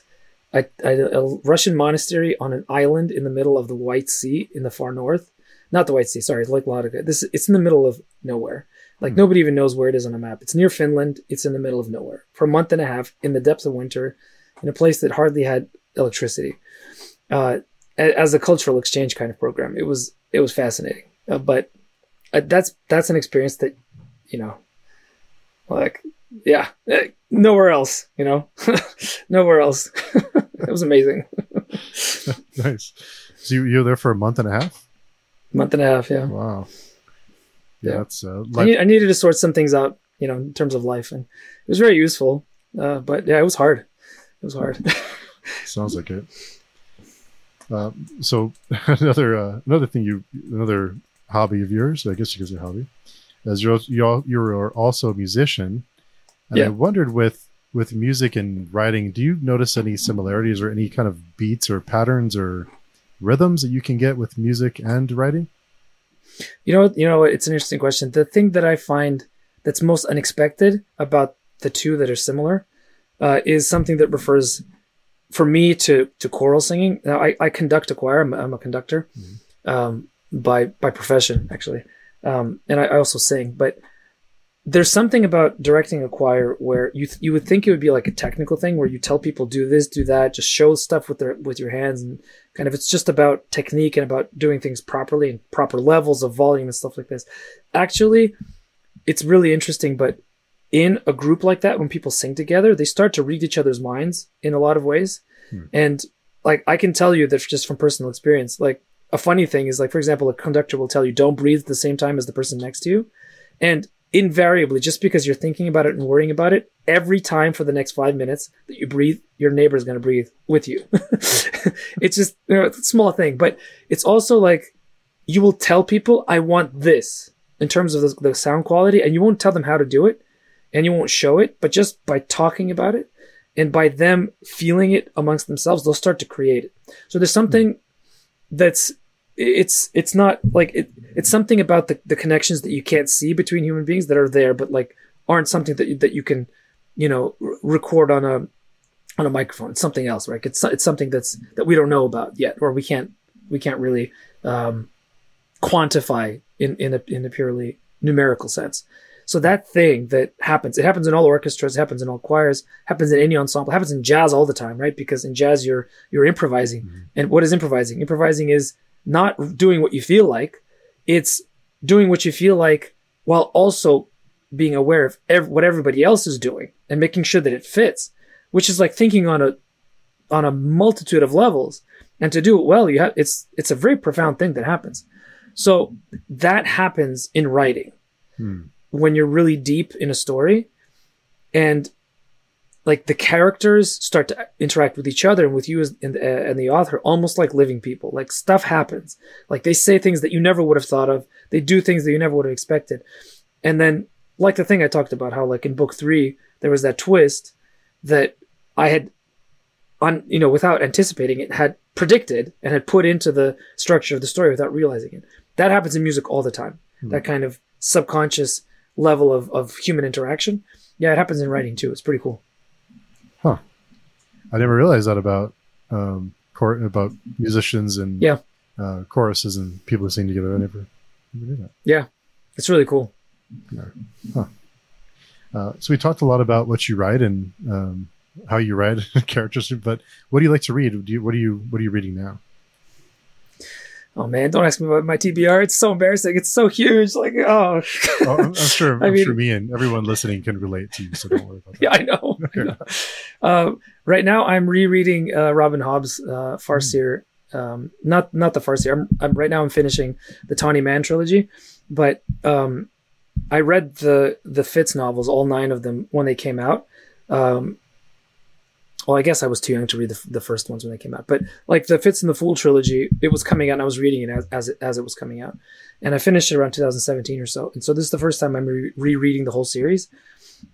a, Russian monastery on an island in the middle of the White Sea in the far north. Not the White Sea, sorry, Lake Ladoga. This it's in the middle of nowhere. Like nobody even knows where it is on a map. It's near Finland. It's in the middle of nowhere for a month and a half in the depths of winter, in a place that hardly had electricity. Uh, as a cultural exchange kind of program, it was it was fascinating. Uh, but uh, that's that's an experience that you know, like yeah, eh, nowhere else. You know, nowhere else. it was amazing. nice. So you, you were there for a month and a half. Month and a half, yeah. Wow. Yeah, Yeah. that's uh, I, need, I needed to sort some things out, you know, in terms of life, and it was very useful. Uh, but yeah, it was hard. It was hard. sounds like it. Uh, so another uh, another thing you another hobby of yours, I guess you could say hobby, as you're you al- you're also a musician, and I wondered with with music and writing, do you notice any similarities or any kind of beats or patterns or rhythms that you can get with music and writing? You know, you know, it's an interesting question. The thing that I find that's most unexpected about the two that are similar uh, is something that refers, for me, to to choral singing. Now, I, I conduct a choir. I'm, I'm a conductor um, by by profession, actually, um, and I, I also sing. But there's something about directing a choir where you th- you would think it would be like a technical thing where you tell people do this, do that, just show stuff with their with your hands, and kind of it's just about technique and about doing things properly and proper levels of volume and stuff like this. Actually, it's really interesting, but in a group like that, when people sing together, they start to read each other's minds in a lot of ways, hmm. and like I can tell you that just from personal experience, like a funny thing is like for example, a conductor will tell you don't breathe at the same time as the person next to you, and invariably just because you're thinking about it and worrying about it every time for the next five minutes that you breathe your neighbor is going to breathe with you. It's just you know, it's a small thing but it's also like you will tell people i want this in terms of the, the sound quality and you won't tell them how to do it and you won't show it but just by talking about it and by them feeling it amongst themselves they'll start to create it. So there's something hmm. that's it's it's not like it, it's something about the, the connections that you can't see between human beings that are there but like aren't something that you, that you can you know r- record on a on a microphone. It's something else right? It's it's something that's that we don't know about yet or we can't we can't really um quantify in in a in a purely numerical sense. So that thing that happens it happens in all orchestras it happens in all choirs happens in any ensemble happens in jazz all the time right? Because in jazz you're you're improvising. And what is improvising? Improvising is not doing what you feel like. It's doing what you feel like while also being aware of ev- what everybody else is doing and making sure that it fits which is like thinking on a on a multitude of levels. And to do it well you have it's it's a very profound thing that happens. So that happens in writing. Hmm. when you're really deep in a story and like the characters start to interact with each other and with you as and, uh, and the author almost like living people. Like stuff happens. Like they say things that you never would have thought of. They do things that you never would have expected. And then like the thing i talked about how like in book three there was that twist that i had on you know without anticipating it had predicted and had put into the structure of the story without realizing it. That happens in music all the time. That kind of subconscious level of, of human interaction. Yeah it happens in writing too. It's pretty cool I never realized that about um, chor- about musicians and Yeah. uh, choruses and people who sing together. I never, never knew that. yeah it's really cool Uh, so we talked a lot about what you write and um, how you write characters, but what do you like to read? Do you, what are you What are you reading now? Oh man don't ask me about my tbr it's so embarrassing it's so huge like oh Oh, I'm, I'm sure. I I'm mean- sure me and everyone listening can relate to you. So don't worry about that. yeah, I know. I know. Uh, right now, I'm rereading uh, Robin Hobb's uh, Farseer. Um, not not the Farseer. I'm, I'm right now. I'm finishing the Tawny Man trilogy, but um, I read the the Fitz novels, all nine of them, when they came out. Um, well, I guess I was too young to read the, the first ones when they came out, but like the Fitz and the Fool trilogy, it was coming out and I was reading it as, as, it, as it was coming out. And I finished it around 2017 or so. And so this is the first time I'm re- rereading the whole series.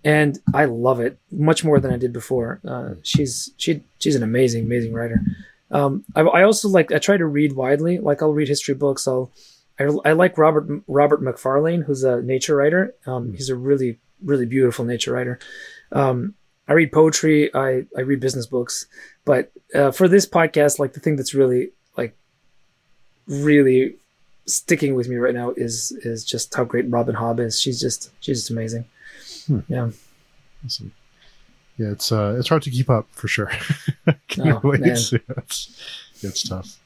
And I love it much more than I did before. Uh, she's she she's an amazing amazing writer. Um, I, I also like I try to read widely. Like I'll read history books. I'll I, I like Robert Robert Macfarlane, who's a nature writer. Um, he's a really really beautiful nature writer. Um, I read poetry. I, I read business books. But uh, for this podcast, like the thing that's really like really sticking with me right now is is just how great Robin Hobb is. She's just she's just amazing. Hmm. Yeah. Awesome. Yeah, it's uh it's hard to keep up for sure. oh, man. Yeah, it's, it's tough.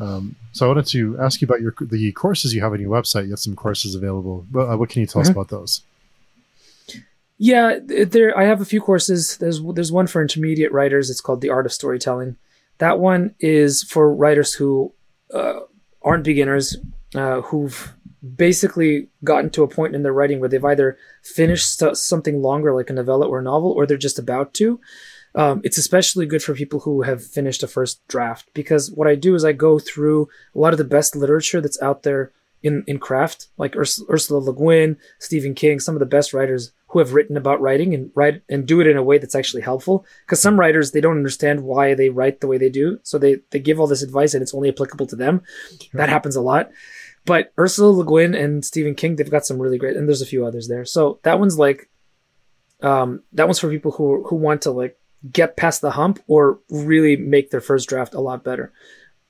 Um, so I wanted to ask you about your the courses you have on your website. You have some courses available. Uh, what can you tell mm-hmm. us about those? Yeah, there. I have a few courses. There's there's one for intermediate writers. It's called the Art of Storytelling. That one is for writers who uh, aren't beginners, uh, who've basically gotten to a point in their writing where they've either finished st- something longer, like a novella or a novel, or they're just about to. Um, it's especially good for people who have finished a first draft because what I do is I go through a lot of the best literature that's out there in in craft, like Urs- Ursula Le Guin, Stephen King, some of the best writers who have written about writing and write and do it in a way that's actually helpful. Because some writers they don't understand why they write the way they do, so they they give all this advice and it's only applicable to them. Sure. That happens a lot. But Ursula Le Guin and Stephen King, they've got some really great, and there's a few others there. So that one's like, um, that one's for people who who want to like get past the hump or really make their first draft a lot better.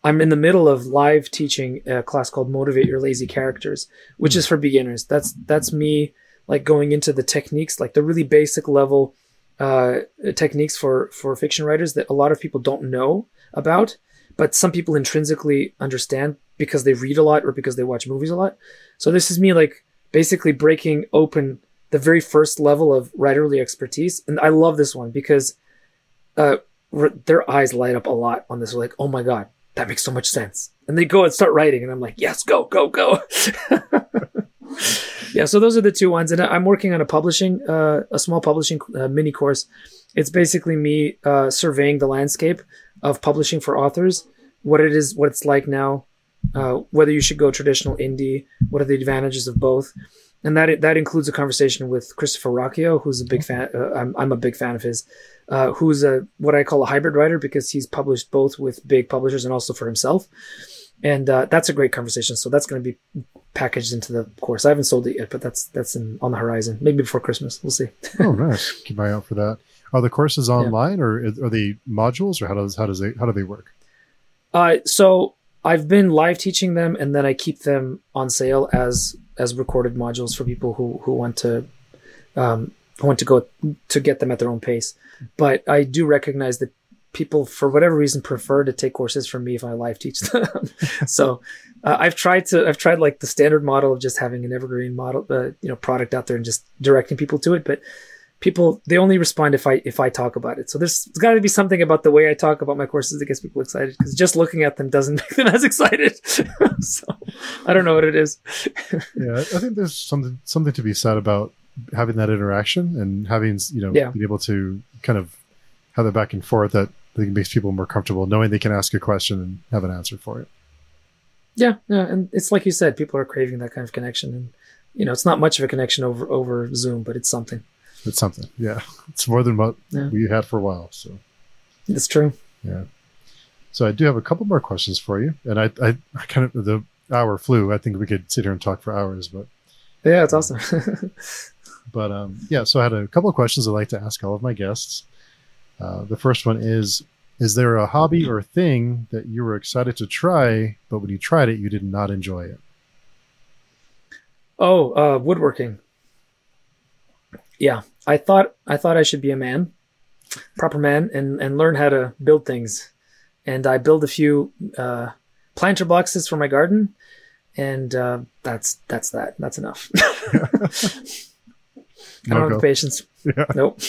I'm in the middle of live teaching a class called Motivate Your Lazy Characters, which is for beginners. That's that's me like going into the techniques, like the really basic level uh, techniques for for fiction writers that a lot of people don't know about, but some people intrinsically understand because they read a lot or because they watch movies a lot. So this is me like basically breaking open the very first level of writerly expertise, and I love this one because uh, their eyes light up a lot on this. Like, oh my god, that makes so much sense, and they go and start writing, and I'm like, yes, go, go, go. yeah, so those are the two ones, and I'm working on a publishing, uh, a small publishing uh, mini course. It's basically me uh, surveying the landscape of publishing for authors, what it is, what it's like now, uh, whether you should go traditional indie, what are the advantages of both, and that that includes a conversation with Christopher Ruocchio, who's a big fan. Uh, I'm I'm a big fan of his, uh, who's a what I call a hybrid writer because he's published both with big publishers and also for himself and uh, that's a great conversation. So that's going to be packaged into the course. I haven't sold it yet, but that's that's in, on the horizon. Maybe before Christmas, we'll see. oh, nice! Keep an eye out for that. Are the courses online yeah. or are they modules, or how does how does they how do they work? Uh, so I've been live teaching them, and then I keep them on sale as as recorded modules for people who who want to um, who want to go to get them at their own pace. But I do recognize that people for whatever reason prefer to take courses from me if I live teach them. so uh, I've tried to I've tried like the standard model of just having an evergreen model uh, you know product out there and just directing people to it, but people they only respond if I if I talk about it. So there's, there's got to be something about the way I talk about my courses that gets people excited because just looking at them doesn't make them as excited. so I don't know what it is. yeah, I think there's something something to be said about having that interaction and having you know yeah. being able to kind of have the back and forth that I think it makes people more comfortable knowing they can ask a question and have an answer for it. Yeah, yeah, and it's like you said, people are craving that kind of connection, and you know, it's not much of a connection over over Zoom, but it's something. It's something. Yeah, it's more than what yeah. we had for a while. So it's true. Yeah. So I do have a couple more questions for you, and I, I, I kind of the hour flew. I think we could sit here and talk for hours, but yeah, it's awesome. but um, yeah, so I had a couple of questions I'd like to ask all of my guests. Uh, the first one is Is there a hobby or thing that you were excited to try, but when you tried it, you did not enjoy it? Oh, uh, woodworking. Yeah, I thought I thought I should be a man, proper man, and and learn how to build things. And I build a few uh, planter boxes for my garden, and uh, that's that's that. That's enough. I don't have patience. Yeah. Nope.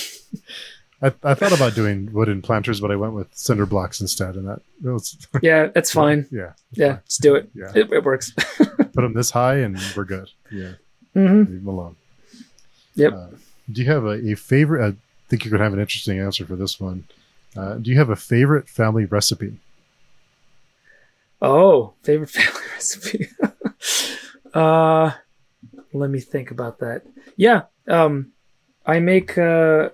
I, I thought about doing wooden planters, but I went with cinder blocks instead, and that, was yeah, it's fine. Yeah, yeah, let's do it. Yeah, it, it works. Put them this high, and we're good. Yeah, mm-hmm. leave them alone. Yep. Uh, do you have a, a favorite? I think you could have an interesting answer for this one. Uh, do you have a favorite family recipe? Oh, favorite family recipe. uh, let me think about that. Yeah, um, I make. Uh,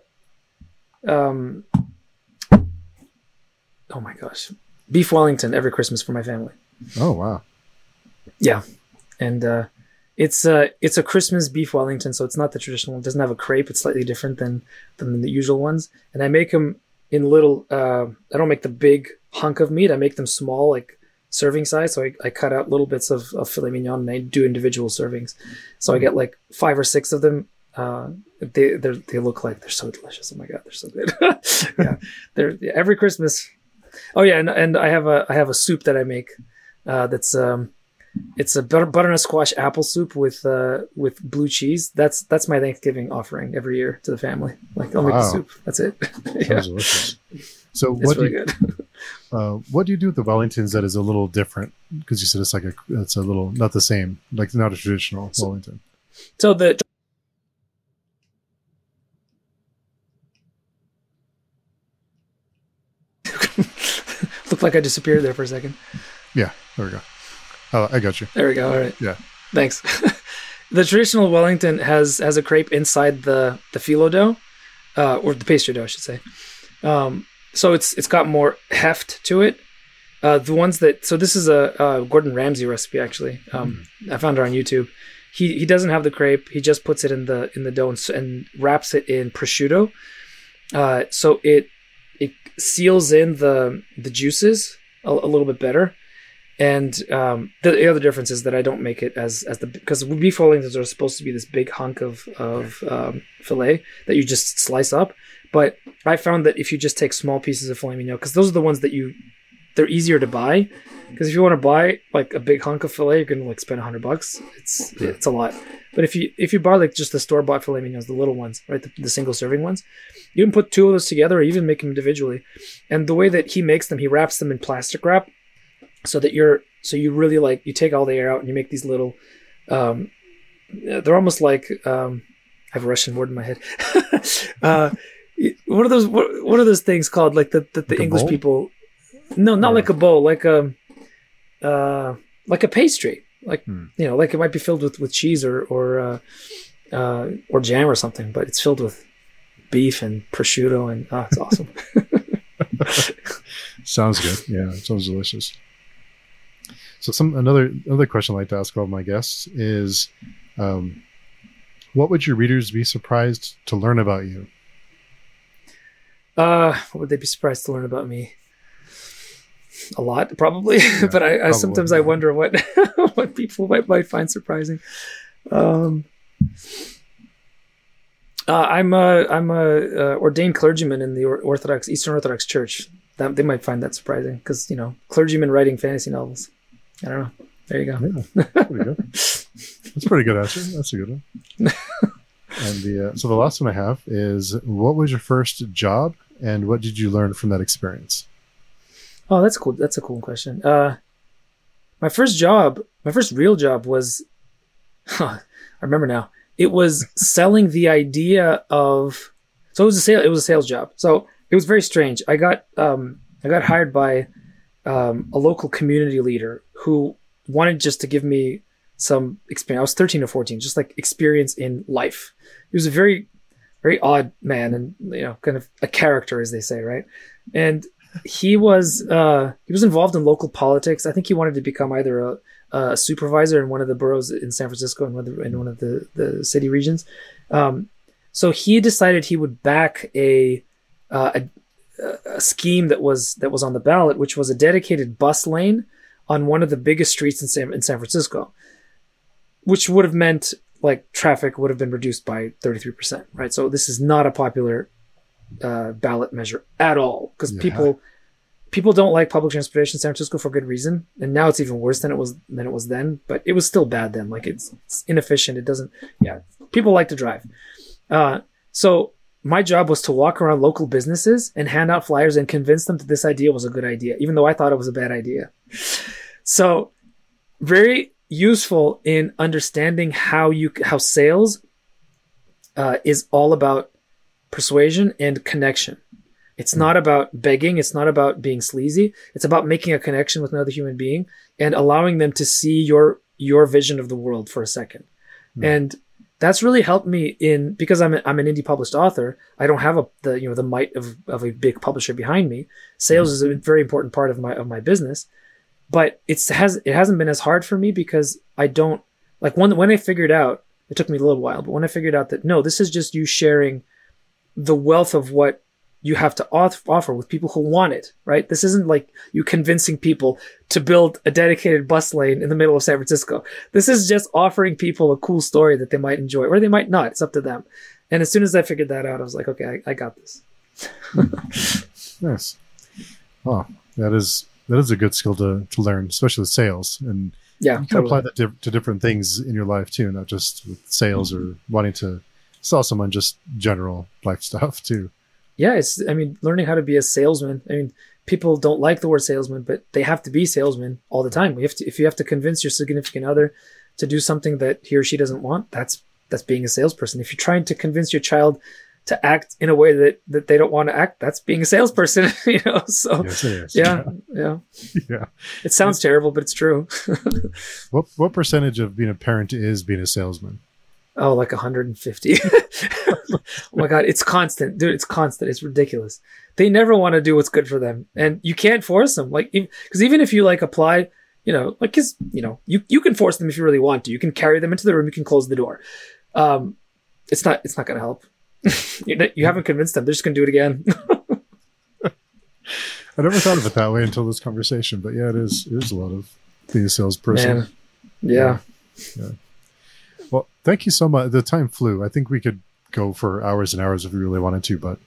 um, oh my gosh, beef Wellington every Christmas for my family. Oh wow. Yeah, and uh, it's uh, it's a Christmas beef Wellington, so it's not the traditional. one. It doesn't have a crepe. It's slightly different than than the usual ones. And I make them in little. Uh, I don't make the big hunk of meat. I make them small, like serving size. So I, I cut out little bits of, of filet mignon and I do individual servings. So I get like five or six of them. Uh, they they they look like they're so delicious. Oh my god, they're so good. yeah, they're yeah, every Christmas. Oh yeah, and and I have a I have a soup that I make. Uh, that's um, it's a butter, butternut squash apple soup with uh with blue cheese. That's that's my Thanksgiving offering every year to the family. Like I'll make the soup. That's it. yeah, delicious. So what do you, good. uh, what do you do with the Wellingtons that is a little different? Because you said it's like a it's a little not the same, like not a traditional So- Wellington. So the looked like I disappeared there for a second. Yeah, there we go. Oh, I got you. There we go. All right. Yeah. Thanks. the traditional Wellington has has a crepe inside the the phyllo dough, uh, or the pastry dough, I should say. Um, so it's it's got more heft to it. Uh, the ones that so this is a, uh Gordon Ramsay recipe actually. Um, I found it on YouTube. He he doesn't have the crepe. He just puts it in the in the dough and, and wraps it in prosciutto. Uh, so it it seals in the the juices a, a little bit better. And um, the, the other difference is that I don't make it as as the because beef Wellingtons are supposed to be this big hunk of of um, fillet that you just slice up. But I found that if you just take small pieces of filet mignon, because those are the ones that you they're easier to buy. Because if you want to buy like a big hunk of fillet, you're gonna like spend a hundred bucks. It's it's a lot. But if you if you buy like just the store bought filet mignons, the little ones, right, the, the single serving ones, you can put two of those together or even make them individually. And the way that he makes them, he wraps them in plastic wrap so that you're so you really like you take all the air out and you make these little um they're almost like um I have a Russian word in my head. uh what are those what, what are those things called like the the, the Like English people No, not Or- like a bowl, like a uh like a pastry. Like Hmm. you know, like it might be filled with with cheese or or uh uh or jam or something, but it's filled with beef and prosciutto and oh, it's awesome. Sounds good. Yeah, it sounds delicious. So some another another question I like to ask all my guests is, um, what would your readers be surprised to learn about you? Uh, what would they be surprised to learn about me? A lot, probably. but I, I probably, sometimes I wonder what what people might might find surprising. Um, uh, I'm a I'm a uh, ordained clergyman in the Orthodox Eastern Orthodox Church. That they might find that surprising because you know clergymen writing fantasy novels. I don't know. There you go. Yeah, pretty good. That's a pretty good answer. That's a good one. and the uh, so the last one I have is, what was your first job, and what did you learn from that experience? Oh, that's cool. That's a cool question. Uh, my first job, my first real job was, huh, I remember now. It was selling the idea of. So it was a sale. It was a sales job. So it was very strange. I got um, I got hired by um, a local community leader who wanted just to give me some experience. I was thirteen or fourteen, just like experience in life. He was a very, very odd man, and you know, kind of a character, as they say, right? And he was uh, he was involved in local politics. I think he wanted to become either a, a supervisor in one of the boroughs in San Francisco and the, in one of the, the city regions. Um, so he decided he would back a, uh, a a scheme that was that was on the ballot, which was a dedicated bus lane on one of the biggest streets in San, in San Francisco, which would have meant like traffic would have been reduced by 33%, right? So this is not a popular uh, ballot measure at all because Yeah. people people don't like public transportation in San Francisco for good reason, and now it's even worse than it was than it was then. But it was still bad then. Like it's, it's inefficient. It doesn't. Yeah, people like to drive. Uh, so my job was to walk around local businesses and hand out flyers and convince them that this idea was a good idea, even though I thought it was a bad idea. So very useful in understanding how you how sales uh, is all about persuasion and connection It's not about begging. It's not about being sleazy. It's about making a connection with another human being and allowing them to see your your vision of the world for a second. Hmm. And that's really helped me in because I'm a, I'm an indie published author. I don't have a the you know the might of, of a big publisher behind me. Sales is a very important part of my of my business, but it's has it hasn't been as hard for me because I don't like when when I figured out it took me a little while, but when I figured out that no, this is just you sharing the wealth of what you have to offer with people who want it, right? This isn't like you convincing people to build a dedicated bus lane in the middle of San Francisco. This is just offering people a cool story that they might enjoy or they might not. It's up to them. And as soon as I figured that out, I was like, okay, I, I got this. Nice. Oh, that is that is a good skill to, to learn, especially with sales. And Yeah. you can apply that to, to different things in your life too, not just with sales mm-hmm. or wanting to sell someone just general life stuff too. Yeah. It's, I mean, learning how to be a salesman. I mean, people don't like the word salesman, but they have to be salesmen all the time. We have to, if you have to convince your significant other to do something that he or she doesn't want, that's, that's being a salesperson. If you're trying to convince your child to act in a way that, that they don't want to act, that's being a salesperson, you know? So Yes, is. yeah, yeah. yeah. It sounds terrible, but it's true. What what percentage of being a parent is being a salesman? Oh, like 150. oh my God. It's constant, dude. It's constant. It's ridiculous. They never want to do what's good for them. And you can't force them. Like, because even if you like apply, you know, like, cause, you know, you, you can force them if you really want to. You can carry them into the room. You can close the door. Um, it's not, it's not going to help. you you haven't convinced them. They're just going to do it again. I never thought of it that way until this conversation, but yeah, it is it is a lot of being a salesperson. Man. Yeah. Well, thank you so much. The time flew. I think we could go for hours and hours if we really wanted to, but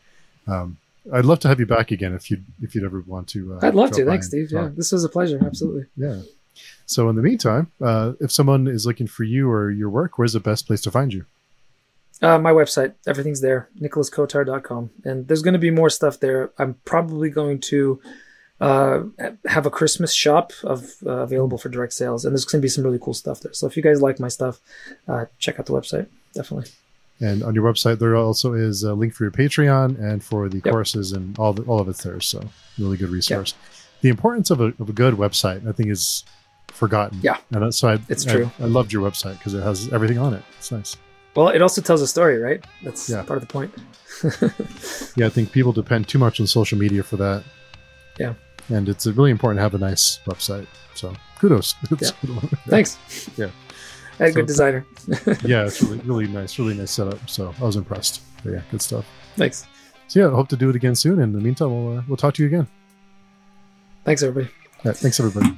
um, I'd love to have you back again if you if you'd ever want to. Uh, I'd love to. Thanks, Steve. Yeah. This was a pleasure. Absolutely. yeah. So in the meantime, uh, if someone is looking for you or your work, where's the best place to find you? Uh, my website, everything's there, nicholaskotar.com. And there's going to be more stuff there. I'm probably going to uh, have a Christmas shop of uh, available for direct sales. And there's going to be some really cool stuff there. So if you guys like my stuff, uh, check out the website. Definitely. And on your website, there also is a link for your Patreon and for the Yep. courses, and all the, all of it's there. So really good resource. The importance of a, of a good website, I think, is forgotten. Yeah. and that's so I, It's I- true. I, loved your website because it has everything on it. It's nice. Well, it also tells a story, right? That's Yeah. part of the point. Yeah, I think people depend too much on social media for that. Yeah. And it's really important to have a nice website. So kudos. Yeah. Thanks. Yeah. Had a So- good designer. yeah, it's really really nice, really nice setup. So I was impressed. But yeah, good stuff. Thanks. So yeah, I hope to do it again soon. In the meantime, we'll uh, we'll talk to you again. Thanks, everybody. Right, thanks everybody.